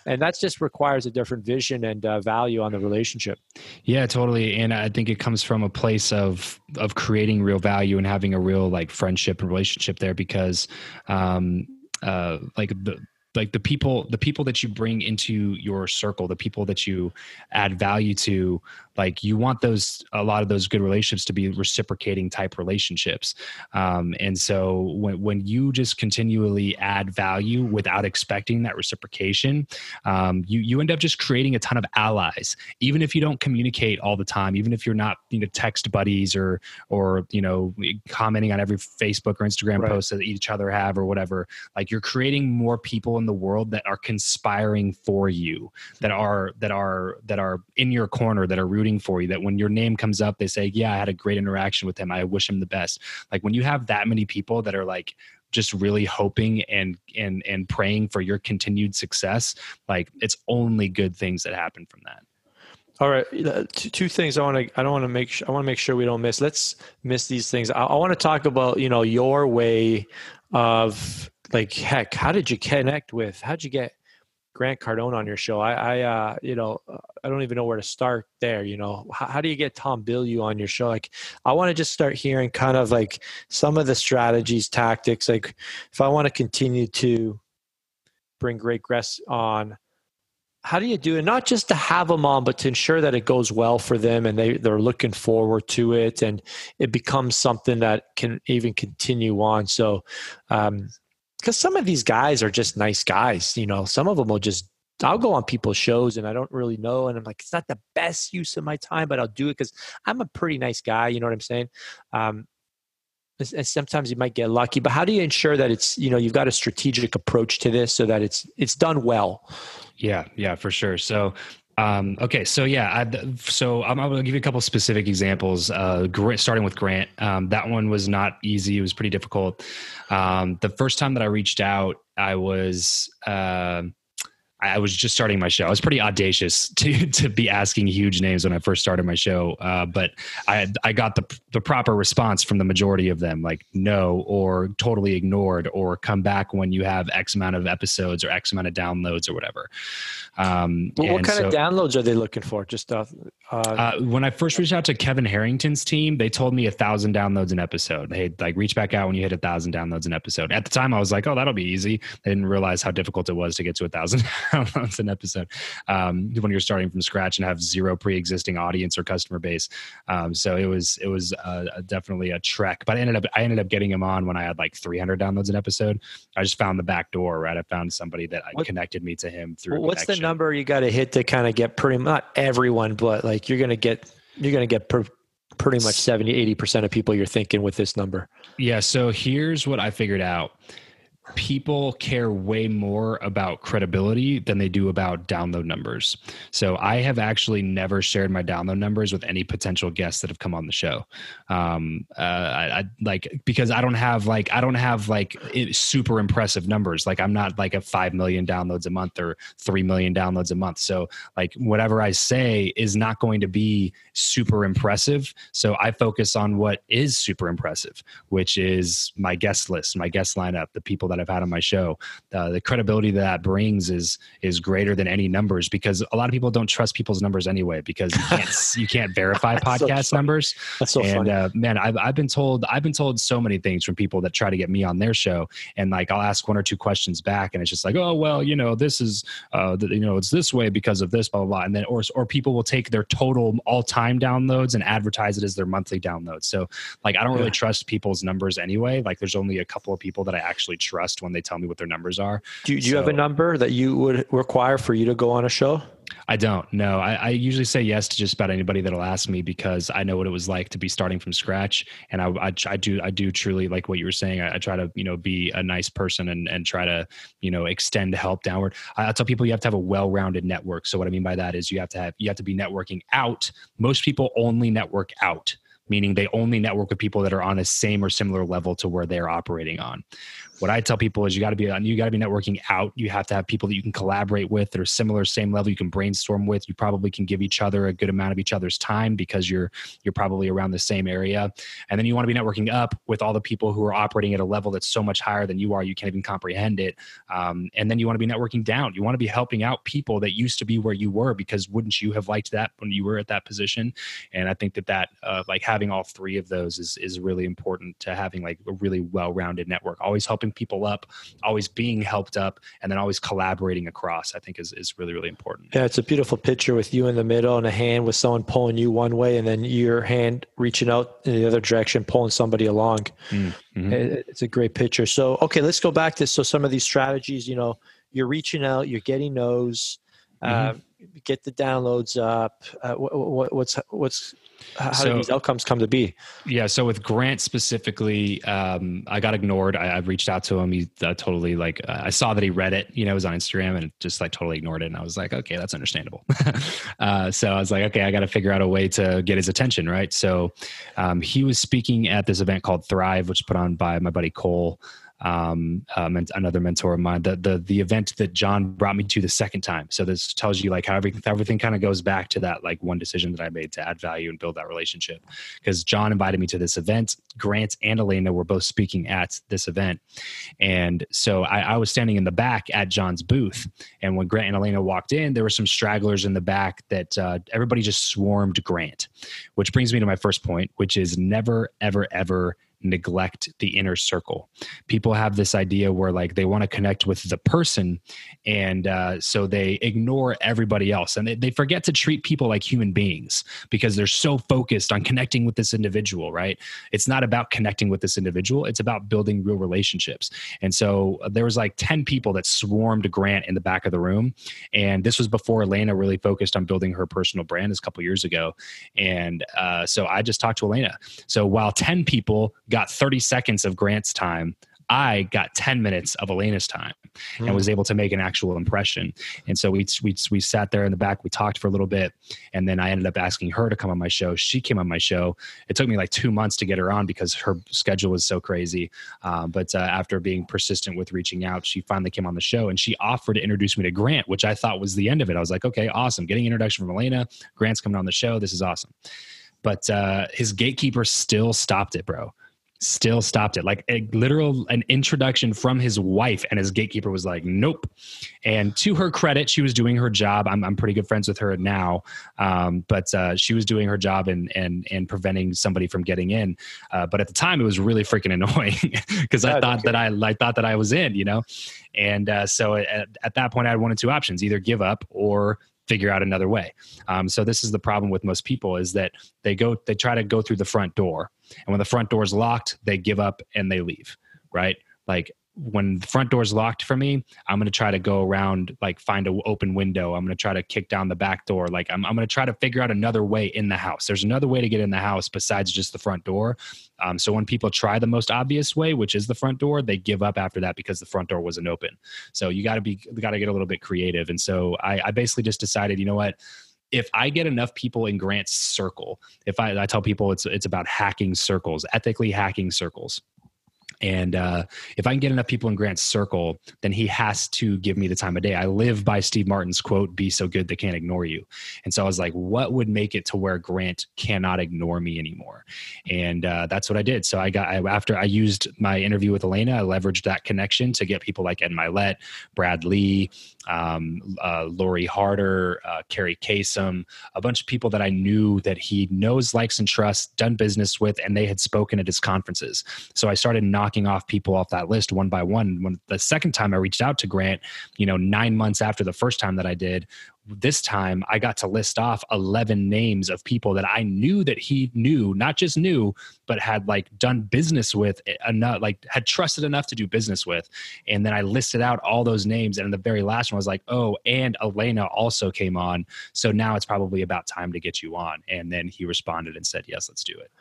and that just requires a different vision and uh, value on the relationship. Yeah, totally. And I think it comes from a place of of creating real value and having a real like friendship and relationship there because um uh like the like the people the people that you bring into your circle the people that you add value to like you want those a lot of those good relationships to be reciprocating type relationships um, and so when, when you just continually add value without expecting that reciprocation um, you you end up just creating a ton of allies even if you don't communicate all the time even if you're not you know text buddies or or you know commenting on every facebook or instagram Right. post that each other have or whatever like you're creating more people in the world that are conspiring for you that are that are that are in your corner that are rooting for you that when your name comes up they say yeah i had a great interaction with him. I wish him the best. Like when you have that many people that are like just really hoping and and and praying for your continued success like it's only good things that happen from that All right, uh, two, two things I want to. I don't want to make. Sure, I want to make sure we don't miss. Let's miss these things. I, I want to talk about you know your way of like heck. How did you connect with? How'd you get Grant Cardone on your show? I, I uh, you know, uh, I don't even know where to start there. You know, how, how do you get Tom Bilyeu on your show? Like, I want to just start hearing kind of like some of the strategies, tactics. Like, if I want to continue to bring great guests on how do you do it not just to have them on but to ensure that it goes well for them and they they're looking forward to it and it becomes something that can even continue on so um because some of these guys are just nice guys you know some of them will just I'll go on people's shows and I don't really know. And I'm like, it's not the best use of my time, but I'll do it because I'm a pretty nice guy. You know what I'm saying? Um, and- sometimes you might get lucky, but how do you ensure that it's, you know, you've got a strategic approach to this so that it's, it's done well? Yeah, yeah, for sure. So, um, okay, so yeah, I, so I'm, I'm going to give you a couple specific examples. Uh, starting with Grant, um, that one was not easy. It was pretty difficult. Um, the first time that I reached out, I was. um I was just starting my show. I was pretty audacious <laughs> to to be asking huge names when I first started my show, uh, but I I got the the proper response from the majority of them, like no, or totally ignored, or come back when you have X amount of episodes or X amount of downloads or whatever. Um, What, what kind so- of downloads are they looking for? Just uh, uh, uh, when I first reached out to Kevin Harrington's team, they told me a thousand downloads an episode. Hey, like reach back out when you hit a thousand downloads an episode. At the time, I was like, oh, that'll be easy. I didn't realize how difficult it was to get to a thousand <laughs> downloads an episode um, when you're starting from scratch and have zero pre-existing audience or customer base. Um, so it was it was uh, definitely a trek. But I ended up I ended up getting him on when I had like 300 downloads an episode. I just found the back door. Right, I found somebody that What- connected me to him through. what's the number you got to hit to kind of get pretty not everyone, but like you're gonna get you're gonna get per, pretty much 70 80 percent of people you're thinking with this number. Yeah, so here's what I figured out. People care way more about credibility than they do about download numbers. So I have actually never shared my download numbers with any potential guests that have come on the show. Um, uh, I, I like because I don't have like I don't have like it, super impressive numbers. Like I'm not like a five million downloads a month or three million downloads a month. So like whatever I say is not going to be super impressive. So I focus on what is super impressive which is my guest list, my guest lineup, the people that I've had on my show. Uh, the credibility that, that brings is is greater than any numbers because a lot of people don't trust people's numbers anyway because you can't <laughs> you can't verify That's so podcast numbers. That's so and funny. uh, man, I've I've been told I've been told so many things from people that try to get me on their show, and like I'll ask one or two questions back, and it's just like, oh well, you know, this is uh, the, you know, it's this way because of this, blah blah blah, and then or or people will take their total all time downloads and advertise it as their monthly downloads. So like I don't really Yeah. trust people's numbers anyway. Like there's only a couple of people that I actually trust when they tell me what their numbers are. do, do you have a number that you would require for you to go on a show? I don't. No, I, I usually say yes to just about anybody that'll ask me because I know what it was like to be starting from scratch, and I, I, I do, I do truly like what you were saying. I, I try to, you know, be a nice person and and try to, you know, extend help downward. I, I tell people you have to have a well-rounded network. So what I mean by that is you have to have, you have to be networking out. Most people only network out. Meaning they only network with people that are on a same or similar level to where they're operating on what I tell people is you got to be you got to be networking out. You have to have people that you can collaborate with that are similar, same level. You can brainstorm with. You probably can give each other a good amount of each other's time because you're you're probably around the same area. And then you want to be networking up with all the people who are operating at a level that's so much higher than you are. You can't even comprehend it. Um, and then you want to be networking down. You want to be helping out people that used to be where you were because wouldn't you have liked that when you were at that position? And I think that that uh, like having all three of those is is really important to having like a really well rounded network. Always helping people up, always being helped up, and then always collaborating across, I think is, is really, really important. Yeah, it's a beautiful picture with you in the middle and a hand with someone pulling you one way and then your hand reaching out in the other direction, pulling somebody along. Mm-hmm. It's a great picture. So, okay, let's go back to so some of these strategies, you know, you're reaching out, you're getting those, mm-hmm. uh, get the downloads up. Uh, what, what's, what's, how so, do these outcomes come to be? Yeah, so with Grant specifically, um, I got ignored. I, I, reached out to him. He uh, totally like uh, I saw that he read it. You know, it was on Instagram and just like totally ignored it. And I was like, okay, that's understandable. <laughs> uh, so I was like, okay, I got to figure out a way to get his attention, right? So um, he was speaking at this event called Thrive, which put on by my buddy Cole um, um, another mentor of mine. The, the the event that John brought me to the second time. So this tells you like how everything everything kind of goes back to that like one decision that I made to add value and build that relationship. Because John invited me to this event. Grant and Elena were both speaking at this event, and so I, I was standing in the back at John's booth. And when Grant and Elena walked in, there were some stragglers in the back that uh, everybody just swarmed Grant, which brings me to my first point, which is never ever ever neglect the inner circle. People have this idea where like they want to connect with the person, and uh, so they ignore everybody else, and they, they forget to treat people like human beings because they're so focused on connecting with this individual. Right? It's not about connecting with this individual; it's about building real relationships. And so uh, there was like ten people that swarmed Grant in the back of the room, and this was before Elena really focused on building her personal brand a couple years ago. And uh, so I just talked to Elena. So while ten people got 30 seconds of Grant's time. I got 10 minutes of Elena's time mm. and was hmm. able to make an actual impression. And so we, we, we sat there in the back, we talked for a little bit, and then I ended up asking her to come on my show. She came on my show. It took me like two months to get her on because her schedule was so crazy. Um, but uh, after being persistent with reaching out, she finally came on the show and she offered to introduce me to Grant, which I thought was the end of it. I was like, okay, awesome. Getting introduction from Elena. Grant's coming on the show. This is awesome. But uh, his gatekeeper still stopped it, bro still stopped it. Like a literal an introduction from his wife and his gatekeeper was like nope. And to her credit she was doing her job. I'm, I'm pretty good friends with her now. Um, but uh, she was doing her job and and and preventing somebody from getting in. Uh, but at the time it was really freaking <laughs> annoying because i thought that i i thought that i was in you know? And uh, so at, at that point i had one of two options either give up or figure out another way. Um, so this is the problem with most people is that they go they try to go through the front door, and when the front door is locked, they give up and they leave. Right? Like when the front door is locked for me, I'm going to try to go around, like find an open window. I'm going to try to kick down the back door. Like I'm, I'm going to try to figure out another way in the house. There's another way to get in the house besides just the front door. Um, so when people try the most obvious way, which is the front door, they give up after that because the front door wasn't open. So you got to be, got to get a little bit creative. And so I, I basically just decided, you know what? If I get enough people in Grant's circle, if I, I tell people it's it's about hacking circles, ethically hacking circles. And uh, if I can get enough people in Grant's circle, then he has to give me the time of day. I live by Steve Martin's quote, be so good they can't ignore you. And so I was like, what would make it to where Grant cannot ignore me anymore? And uh, that's what I did. So I got, I, after I used my interview with Elena, I leveraged that connection to get people like Ed Mylett, Brad Lea, um, uh, Lori Harder, uh, Kerri Kasem, a bunch of people that I knew that he knows, likes, and trusts, done business with, and they had spoken at his conferences. So I started knocking off people off that list one by one. When the second time I reached out to Grant, you know, nine months after the first time that I did, this time I got to list off 11 names of people that I knew that he knew, not just knew, but had like done business with enough, like had trusted enough to do business with. And then I listed out all those names. And the very last one was like, oh, and Elena also came on. So now it's probably about time to get you on. And then he responded and said, yes, let's do it.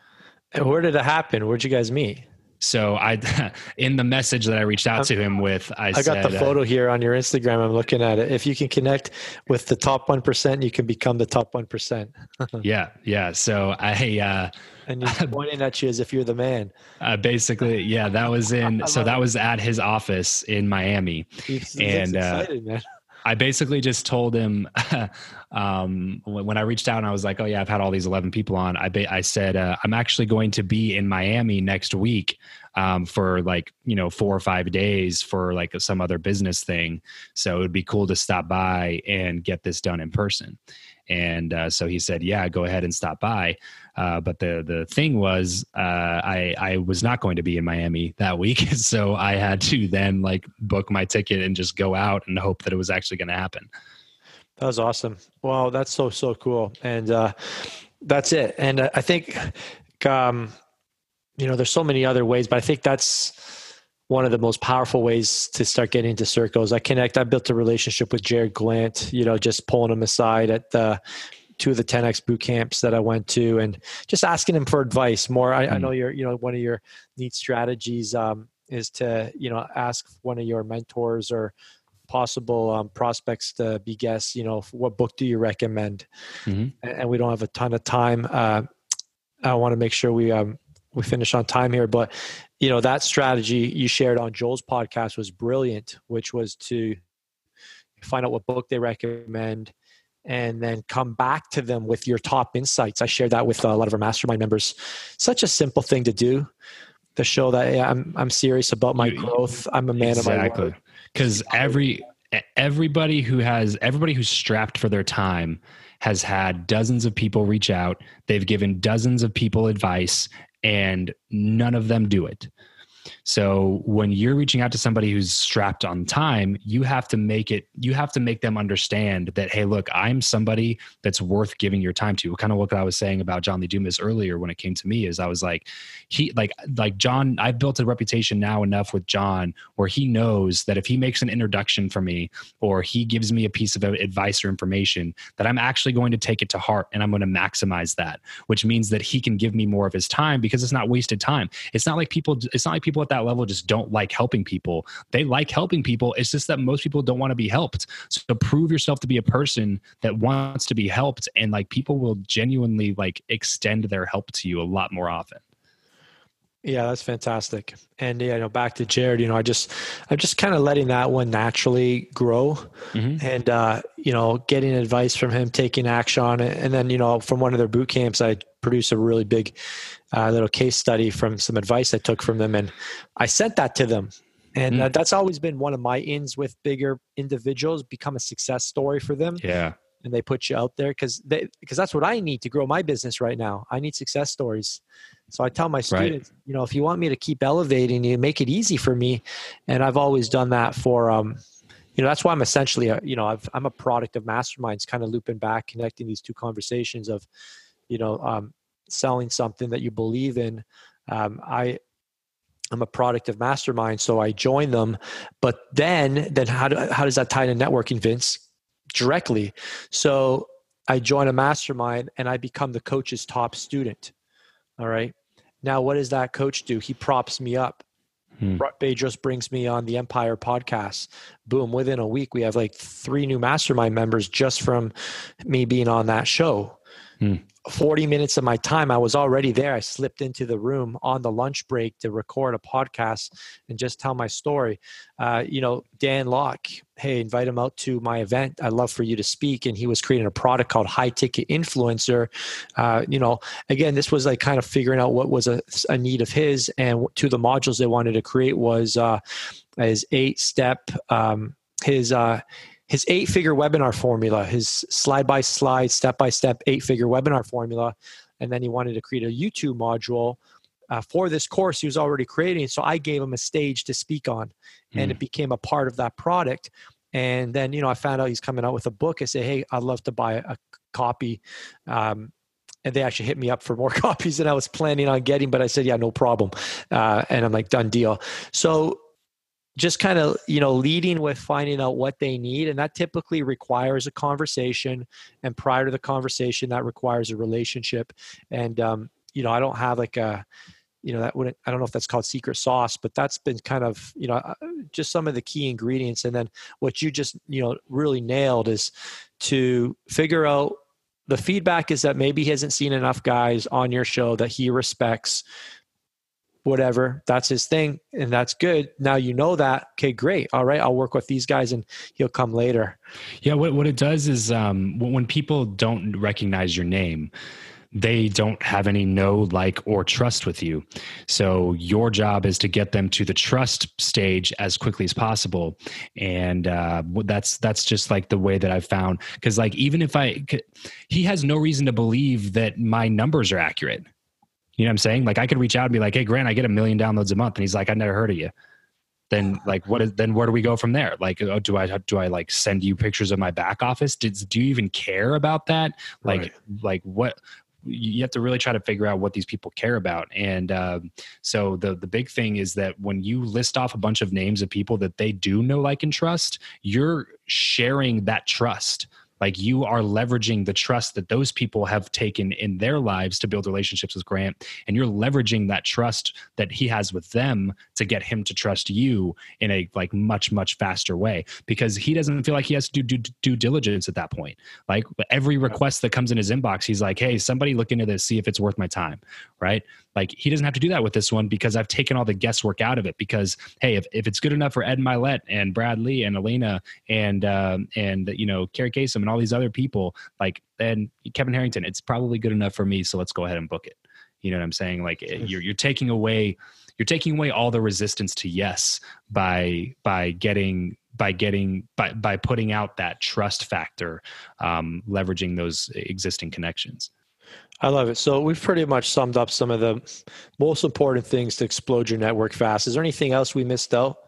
And where did it happen? Where'd you guys meet? So I, <laughs> in the message that I reached out to him with, I, I said, got the photo uh, here on your Instagram. I'm looking at it. If you can connect with the top one percent, you can become the top one percent. <laughs> yeah, yeah. So I, uh, and he's <laughs> pointing at you as if you're the man. Uh, basically, yeah, that was in. so that was at his office in Miami, he's, and excited, uh, I basically just told him <laughs> um, when I reached out and I was like, "Oh yeah, I've had all these eleven people on." I ba- I said uh, I'm actually going to be in Miami next week um, for like you know four or five days for like some other business thing. So it would be cool to stop by and get this done in person. And uh, so he said, "Yeah, go ahead and stop by." Uh, but the the thing was, uh, I I was not going to be in Miami that week, <laughs> so I had to then like book my ticket and just go out and hope that it was actually going to happen. That was awesome. Wow, that's so so cool, and uh, that's it. And uh, I think, um, you know, there's so many other ways, but I think that's one of the most powerful ways to start getting into circles. I connect. I built a relationship with Jarrod Glandt. You know, just pulling him aside at the two of the 10x boot camps that I went to, and just asking him for advice. More, I. I know you're. You know, one of your neat strategies um, is to you know ask one of your mentors or possible um, prospects to be guests. You know, what book do you recommend? Mm-hmm. And, and, we don't have a ton of time. Uh, I want to make sure we um, we finish on time here, but you know that strategy you shared on Joel's podcast was brilliant, which was to find out what book they recommend and then come back to them with your top insights. I shared that with a lot of our mastermind members. Such a simple thing to do to show that I'm I'm serious about my growth. I'm a man exactly. of my word. Because every everybody who has everybody who's strapped for their time has had dozens of people reach out. They've given dozens of people advice, and none of them do it. So when you're reaching out to somebody who's strapped on time, you have to make it, you have to make them understand that, hey, look, I'm somebody that's worth giving your time to. Kind of what I was saying about John Lee Dumas earlier when it came to me is I was like, he like like John, I've built a reputation now enough with John where he knows that if he makes an introduction for me or he gives me a piece of advice or information, that I'm actually going to take it to heart and I'm going to maximize that, which means that he can give me more of his time because it's not wasted time. It's not like people, it's not like people at that level just don't like helping people. They like helping people. It's just that most people don't want to be helped. So prove yourself to be a person that wants to be helped and like people will genuinely like extend their help to you a lot more often. Yeah, that's fantastic. And yeah, you know, back to Jared, you know, I just I'm just kind of letting that one naturally grow mm-hmm. and uh, you know, getting advice from him, taking action on it. And then, you know, from one of their boot camps, I produced a really big uh, little case study from some advice I took from them and I sent that to them. And mm-hmm. uh, that's always been one of my ins with bigger individuals, become a success story for them. Yeah and they put you out there because they because that's what I need to grow my business right now. I need success stories. So I tell my students, right. you know, if you want me to keep elevating you, make it easy for me. And I've always done that for um, you know, that's why I'm essentially a, you know, i am a product of masterminds, kind of looping back, connecting these two conversations of, you know, um, selling something that you believe in. Um, I I'm a product of mastermind, so I join them. But then, then how do, how does that tie to networking, Vince? directly. So I join a mastermind and I become the coach's top student. All right. Now, what does that coach do? He props me up. Hmm. Bedros brings me on the Empire podcast. Boom, within a week, we have like three new mastermind members just from me being on that show. Hmm. 40 minutes of my time, I was already there. I slipped into the room on the lunch break to record a podcast and just tell my story. Uh, you know, Dan Lok, hey, invite him out to my event. I'd love for you to speak. And he was creating a product called High Ticket Influencer. Uh, you know, again, this was like kind of figuring out what was a, a need of his. And two of the modules they wanted to create was uh, his eight step, um, his, uh, his eight figure webinar formula, his slide by slide, step by step eight figure webinar formula. And then he wanted to create a YouTube module uh, for this course he was already creating. So I gave him a stage to speak on, and mm. it became a part of that product. And then, you know, I found out he's coming out with a book. I say, hey, I'd love to buy a copy. Um, and they actually hit me up for more <laughs> copies than I was planning on getting. But I said, yeah, no problem. Uh, and I'm like, done deal. So just kind of you know leading with finding out what they need and that typically requires a conversation and prior to the conversation that requires a relationship and um, you know i don't have like a you know that wouldn't i don't know if that's called secret sauce but that's been kind of you know uh, just some of the key ingredients and then what you just you know really nailed is to figure out the feedback is that maybe he hasn't seen enough guys on your show that he respects whatever that's his thing and that's good now you know that okay great all right i'll work with these guys and he'll come later yeah what, what it does is um, when people don't recognize your name they don't have any know, like, or trust with you. So your job is to get them to the trust stage as quickly as possible, and uh, that's that's just like the way that I've found. Because like even if I, he has no reason to believe that my numbers are accurate. You know what I'm saying? Like I could reach out and be like, "Hey, Grant, I get a million downloads a month," and he's like, "I never heard of you." Then <sighs> like what is then where do we go from there? Like oh, do I do I like send you pictures of my back office? Did, do you even care about that? Like right. like what you have to really try to figure out what these people care about. And um, so the the big thing is that when you list off a bunch of names of people that they do know, like, and trust, you're sharing that trust like you are leveraging the trust that those people have taken in their lives to build relationships with grant and you're leveraging that trust that he has with them to get him to trust you in a like much much faster way because he doesn't feel like he has to do due, due diligence at that point. Like every request that comes in his inbox he's like hey somebody look into this see if it's worth my time right like he doesn't have to do that with this one because I've taken all the guesswork out of it. Because hey, if, if it's good enough for Ed Mylett and Brad Lea and Elena and um, and you know Kerri Kasem and all these other people, like then Kevin Harrington, it's probably good enough for me. So let's go ahead and book it. You know what I'm saying? Like you're you're taking away you're taking away all the resistance to yes by by getting by getting by by putting out that trust factor um, leveraging those existing connections I love it. So we've pretty much summed up some of the most important things to explode your network fast. Is there anything else we missed out?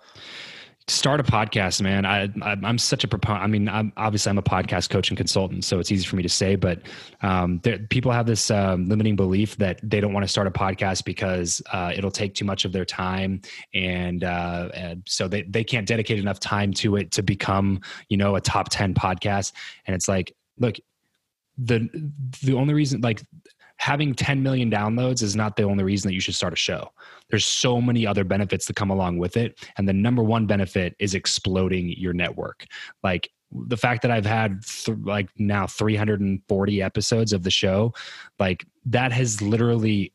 Start a podcast, man. I, I am such a proponent. I mean, I'm obviously I'm a podcast coach and consultant, so it's easy for me to say. But um, there, people have this um, limiting belief that they don't want to start a podcast because uh, it'll take too much of their time, and, uh, and so they they can't dedicate enough time to it to become you know a top ten podcast. And it's like, look, the the only reason like having 10 million downloads is not the only reason that you should start a show. There's so many other benefits that come along with it. And the number one benefit is exploding your network. Like the fact that I've had th- like now 340 episodes of the show, like that has literally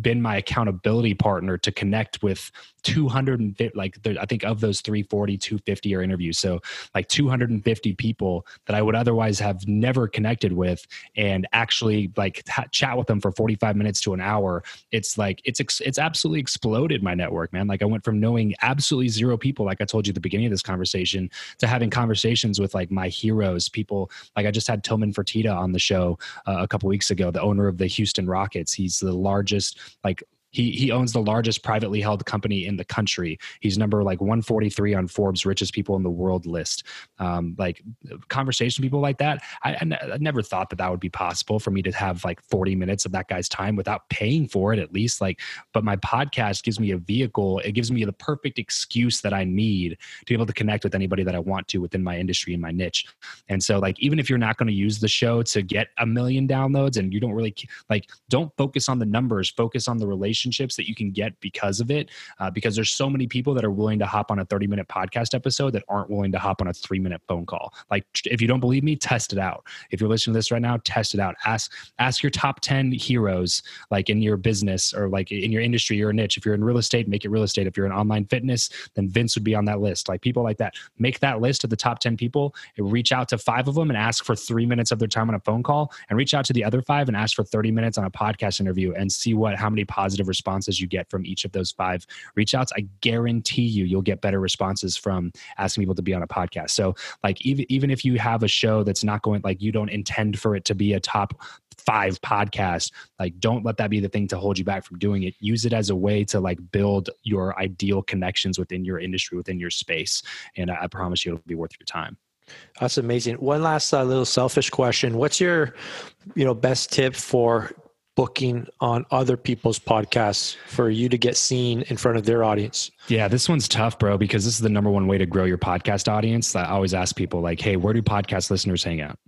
been my accountability partner to connect with 250 like i think of those 340 250 are interviews. So like 250 people that i would otherwise have never connected with and actually like chat with them for 45 minutes to an hour. It's like it's it's absolutely exploded my network man. Like i went from knowing absolutely zero people like i told you at the beginning of this conversation to having conversations with like my heroes people like i just had Tilman Fertitta on the show uh, a couple weeks ago the owner of the houston Houston Rockets. He's the largest like he he owns the largest privately held company in the country. He's number like 143 on Forbes richest people in the world list. Um, like conversation people like that, I, I, n- I never thought that that would be possible for me to have like 40 minutes of that guy's time without paying for it at least. Like, but my podcast gives me a vehicle. It gives me the perfect excuse that I need to be able to connect with anybody that I want to within my industry and my niche. And so, like, even if you're not going to use the show to get a million downloads and you don't really like, don't focus on the numbers. Focus on the relationship relationships that you can get because of it. Uh, because there's so many people that are willing to hop on a 30 minute podcast episode that aren't willing to hop on a three minute phone call. Like, if you don't believe me, test it out. If you're listening to this right now, test it out. Ask ask your top 10 heroes, like in your business or like in your industry or niche. If you're in real estate, make it real estate. If you're in online fitness, then Vince would be on that list. Like people like that. Make that list of the top 10 people, reach out to five of them and ask for three minutes of their time on a phone call, and reach out to the other five and ask for 30 minutes on a podcast interview and see what how many positive responses you get from each of those five reach outs, I guarantee you you'll get better responses from asking people to be on a podcast. So like even even if you have a show that's not going like you don't intend for it to be a top five podcast like don't let that be the thing to hold you back from doing it. Use it as a way to like build your ideal connections within your industry within your space and i, I promise you it'll be worth your time. That's amazing. One last uh, little selfish question. What's your you know best tip for booking on other people's podcasts for you to get seen in front of their audience? Yeah, this one's tough, bro, because this is the number one way to grow your podcast audience. I always ask people, like, hey, where do podcast listeners hang out?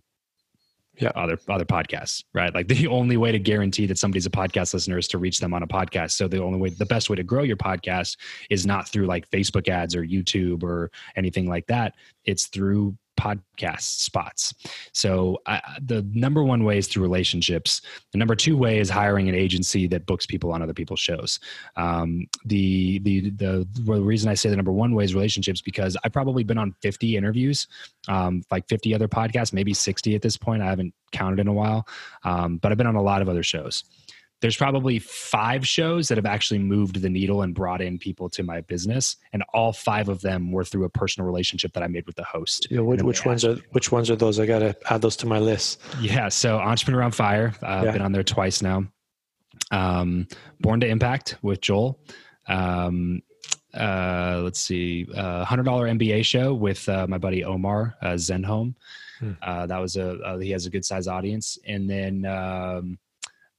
yeah. other other podcasts, right? Like <laughs> the only way to guarantee that somebody's a podcast listener is to reach them on a podcast. So the only way, the best way to grow your podcast is not through like Facebook ads or YouTube or anything like that. It's through podcast spots. So I, the number one way is through relationships. The number two way is hiring an agency that books people on other people's shows. Um, the, the the reason I say the number one way is relationships because I've probably been on 50 interviews, um, like 50 other podcasts, maybe 60 at this point. I haven't counted in a while, um, but I've been on a lot of other shows there's probably five shows that have actually moved the needle and brought in people to my business and all five of them were through a personal relationship that i made with the host. Yeah, which, which ones are which ones are those? I gotta add those to my list. Yeah so entrepreneur on fire uh, i've yeah. been on there twice now. Um, born to impact with joel. Um, uh, let's see uh, $100 mba show with uh, my buddy omar uh, Zenhom. Hmm. Uh, that was a uh, he has a good size audience. And then um,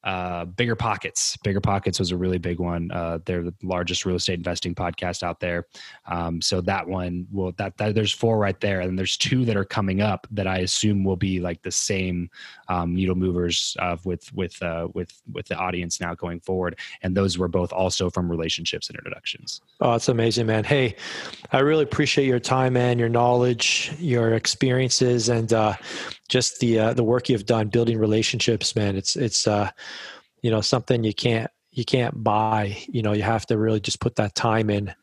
uh, bigger pockets. Bigger pockets was a really big one. Uh, they're the largest real estate investing podcast out there. Um, so that one will that, that, there's four right there. And there's two that are coming up that i assume will be like the same um, needle movers uh, with with uh, with with the audience now going forward. And those were both also from relationships and introductions. Oh it's amazing man. Hey i really appreciate your time man your knowledge your experiences. And uh, just the uh, the work you've done building relationships man it's it's uh you know something you can't you can't buy. You know you have to really just put that time in.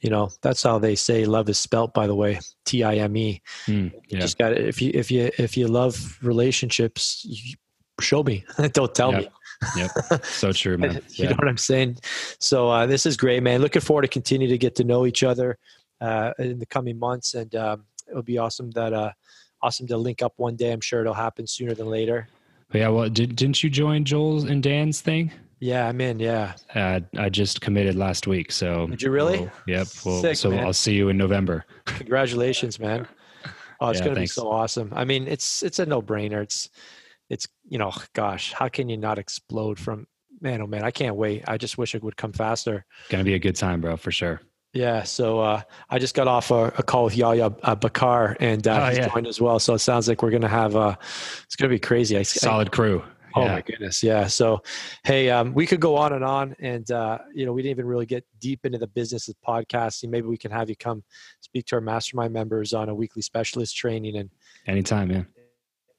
You know that's how they say love is spelt by the way t-i-m-e mm, yeah. you just got if you if you if you love relationships you, show me. <laughs> Don't tell yep. me. Yep. <laughs> So true man. <laughs> You know what i'm saying? So uh, this is great man. Looking forward to continue to get to know each other uh, in the coming months and um, it'll be awesome that uh, awesome to link up one day. I'm sure it'll happen sooner than later. yeah, well, did, didn't you join Joel's and Dan's thing? Yeah, I'm in. Yeah, uh, I just committed last week. So did you really? We'll, yep. Well, Sick, so man. I'll see you in November. Congratulations, man. Oh, it's yeah, going to be so awesome. I mean, it's it's a no brainer. It's it's you know, gosh, how can you not explode from man? Oh man, I can't wait. I just wish it would come faster. Going to be a good time, bro, for sure. Yeah, so uh, I just got off a, a call with Yahya uh, Bakkar, and uh, oh, he's yeah. joined as well. So it sounds like we're going to have uh, it's going to be crazy. I, Solid I, crew. Oh yeah. my goodness, yeah. So, hey, um, we could go on and on, and uh, you know, we didn't even really get deep into the business of podcasting. Maybe we can have you come speak to our mastermind members on a weekly specialist training and anytime, yeah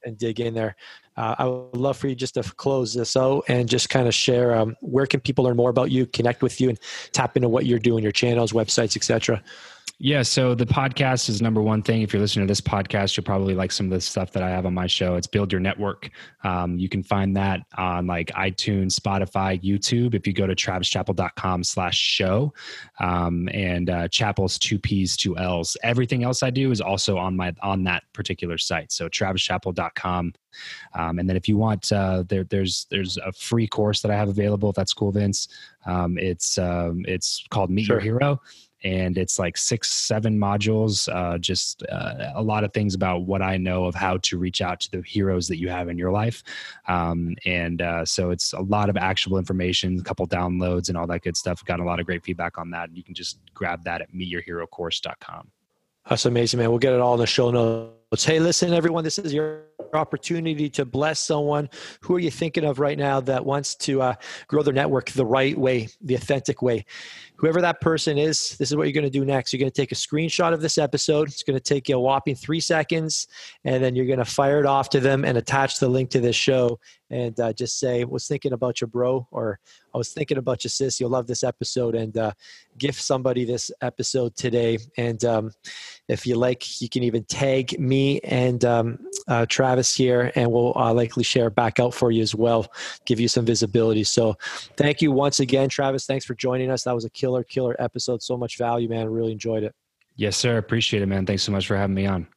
and dig in there. Uh, I would love for you just to close this out and just kind of share um, where can people learn more about you, connect with you, and tap into what you're doing, your channels, websites, etc. Yeah, so the podcast is number one thing. If you're listening to this podcast, you'll probably like some of the stuff that I have on my show. It's Build Your Network. Um, you can find that on like iTunes, Spotify, YouTube. If you go to travischappell.com slash show, um, and uh, Chappell's two P's, two L's. Everything else I do is also on my on that particular site. So travischappell.com. Um, and then if you want, uh, there, there's there's a free course that I have available. If that's cool, Vince. Um, it's um, it's called Meet sure. Your Hero and it's like six seven modules uh, just uh, a lot of things about what i know of how to reach out to the heroes that you have in your life. Um, and uh, so it's a lot of actionable information a couple downloads and all that good stuff. Gotten a lot of great feedback on that. And you can just grab that at meetyourherocourse.com that's amazing man. We'll get it all in the show notes. Hey, listen, everyone, this is your opportunity to bless someone. Who are you thinking of right now that wants to uh, grow their network the right way, the authentic way? Whoever that person is, this is what you're going to do next. You're going to take a screenshot of this episode. It's going to take you a whopping three seconds, and then you're going to fire it off to them and attach the link to this show and uh, just say, was thinking about your bro, or I was thinking about your sis. You'll love this episode, and uh, gift somebody this episode today. And um, if you like, you can even tag me and um, uh, Travis here, and we'll uh, likely share it back out for you as well, give you some visibility. So, thank you once again, Travis. Thanks for joining us. That was a killer, killer episode. So much value, man. Really enjoyed it. Yes, sir. Appreciate it, man. Thanks so much for having me on.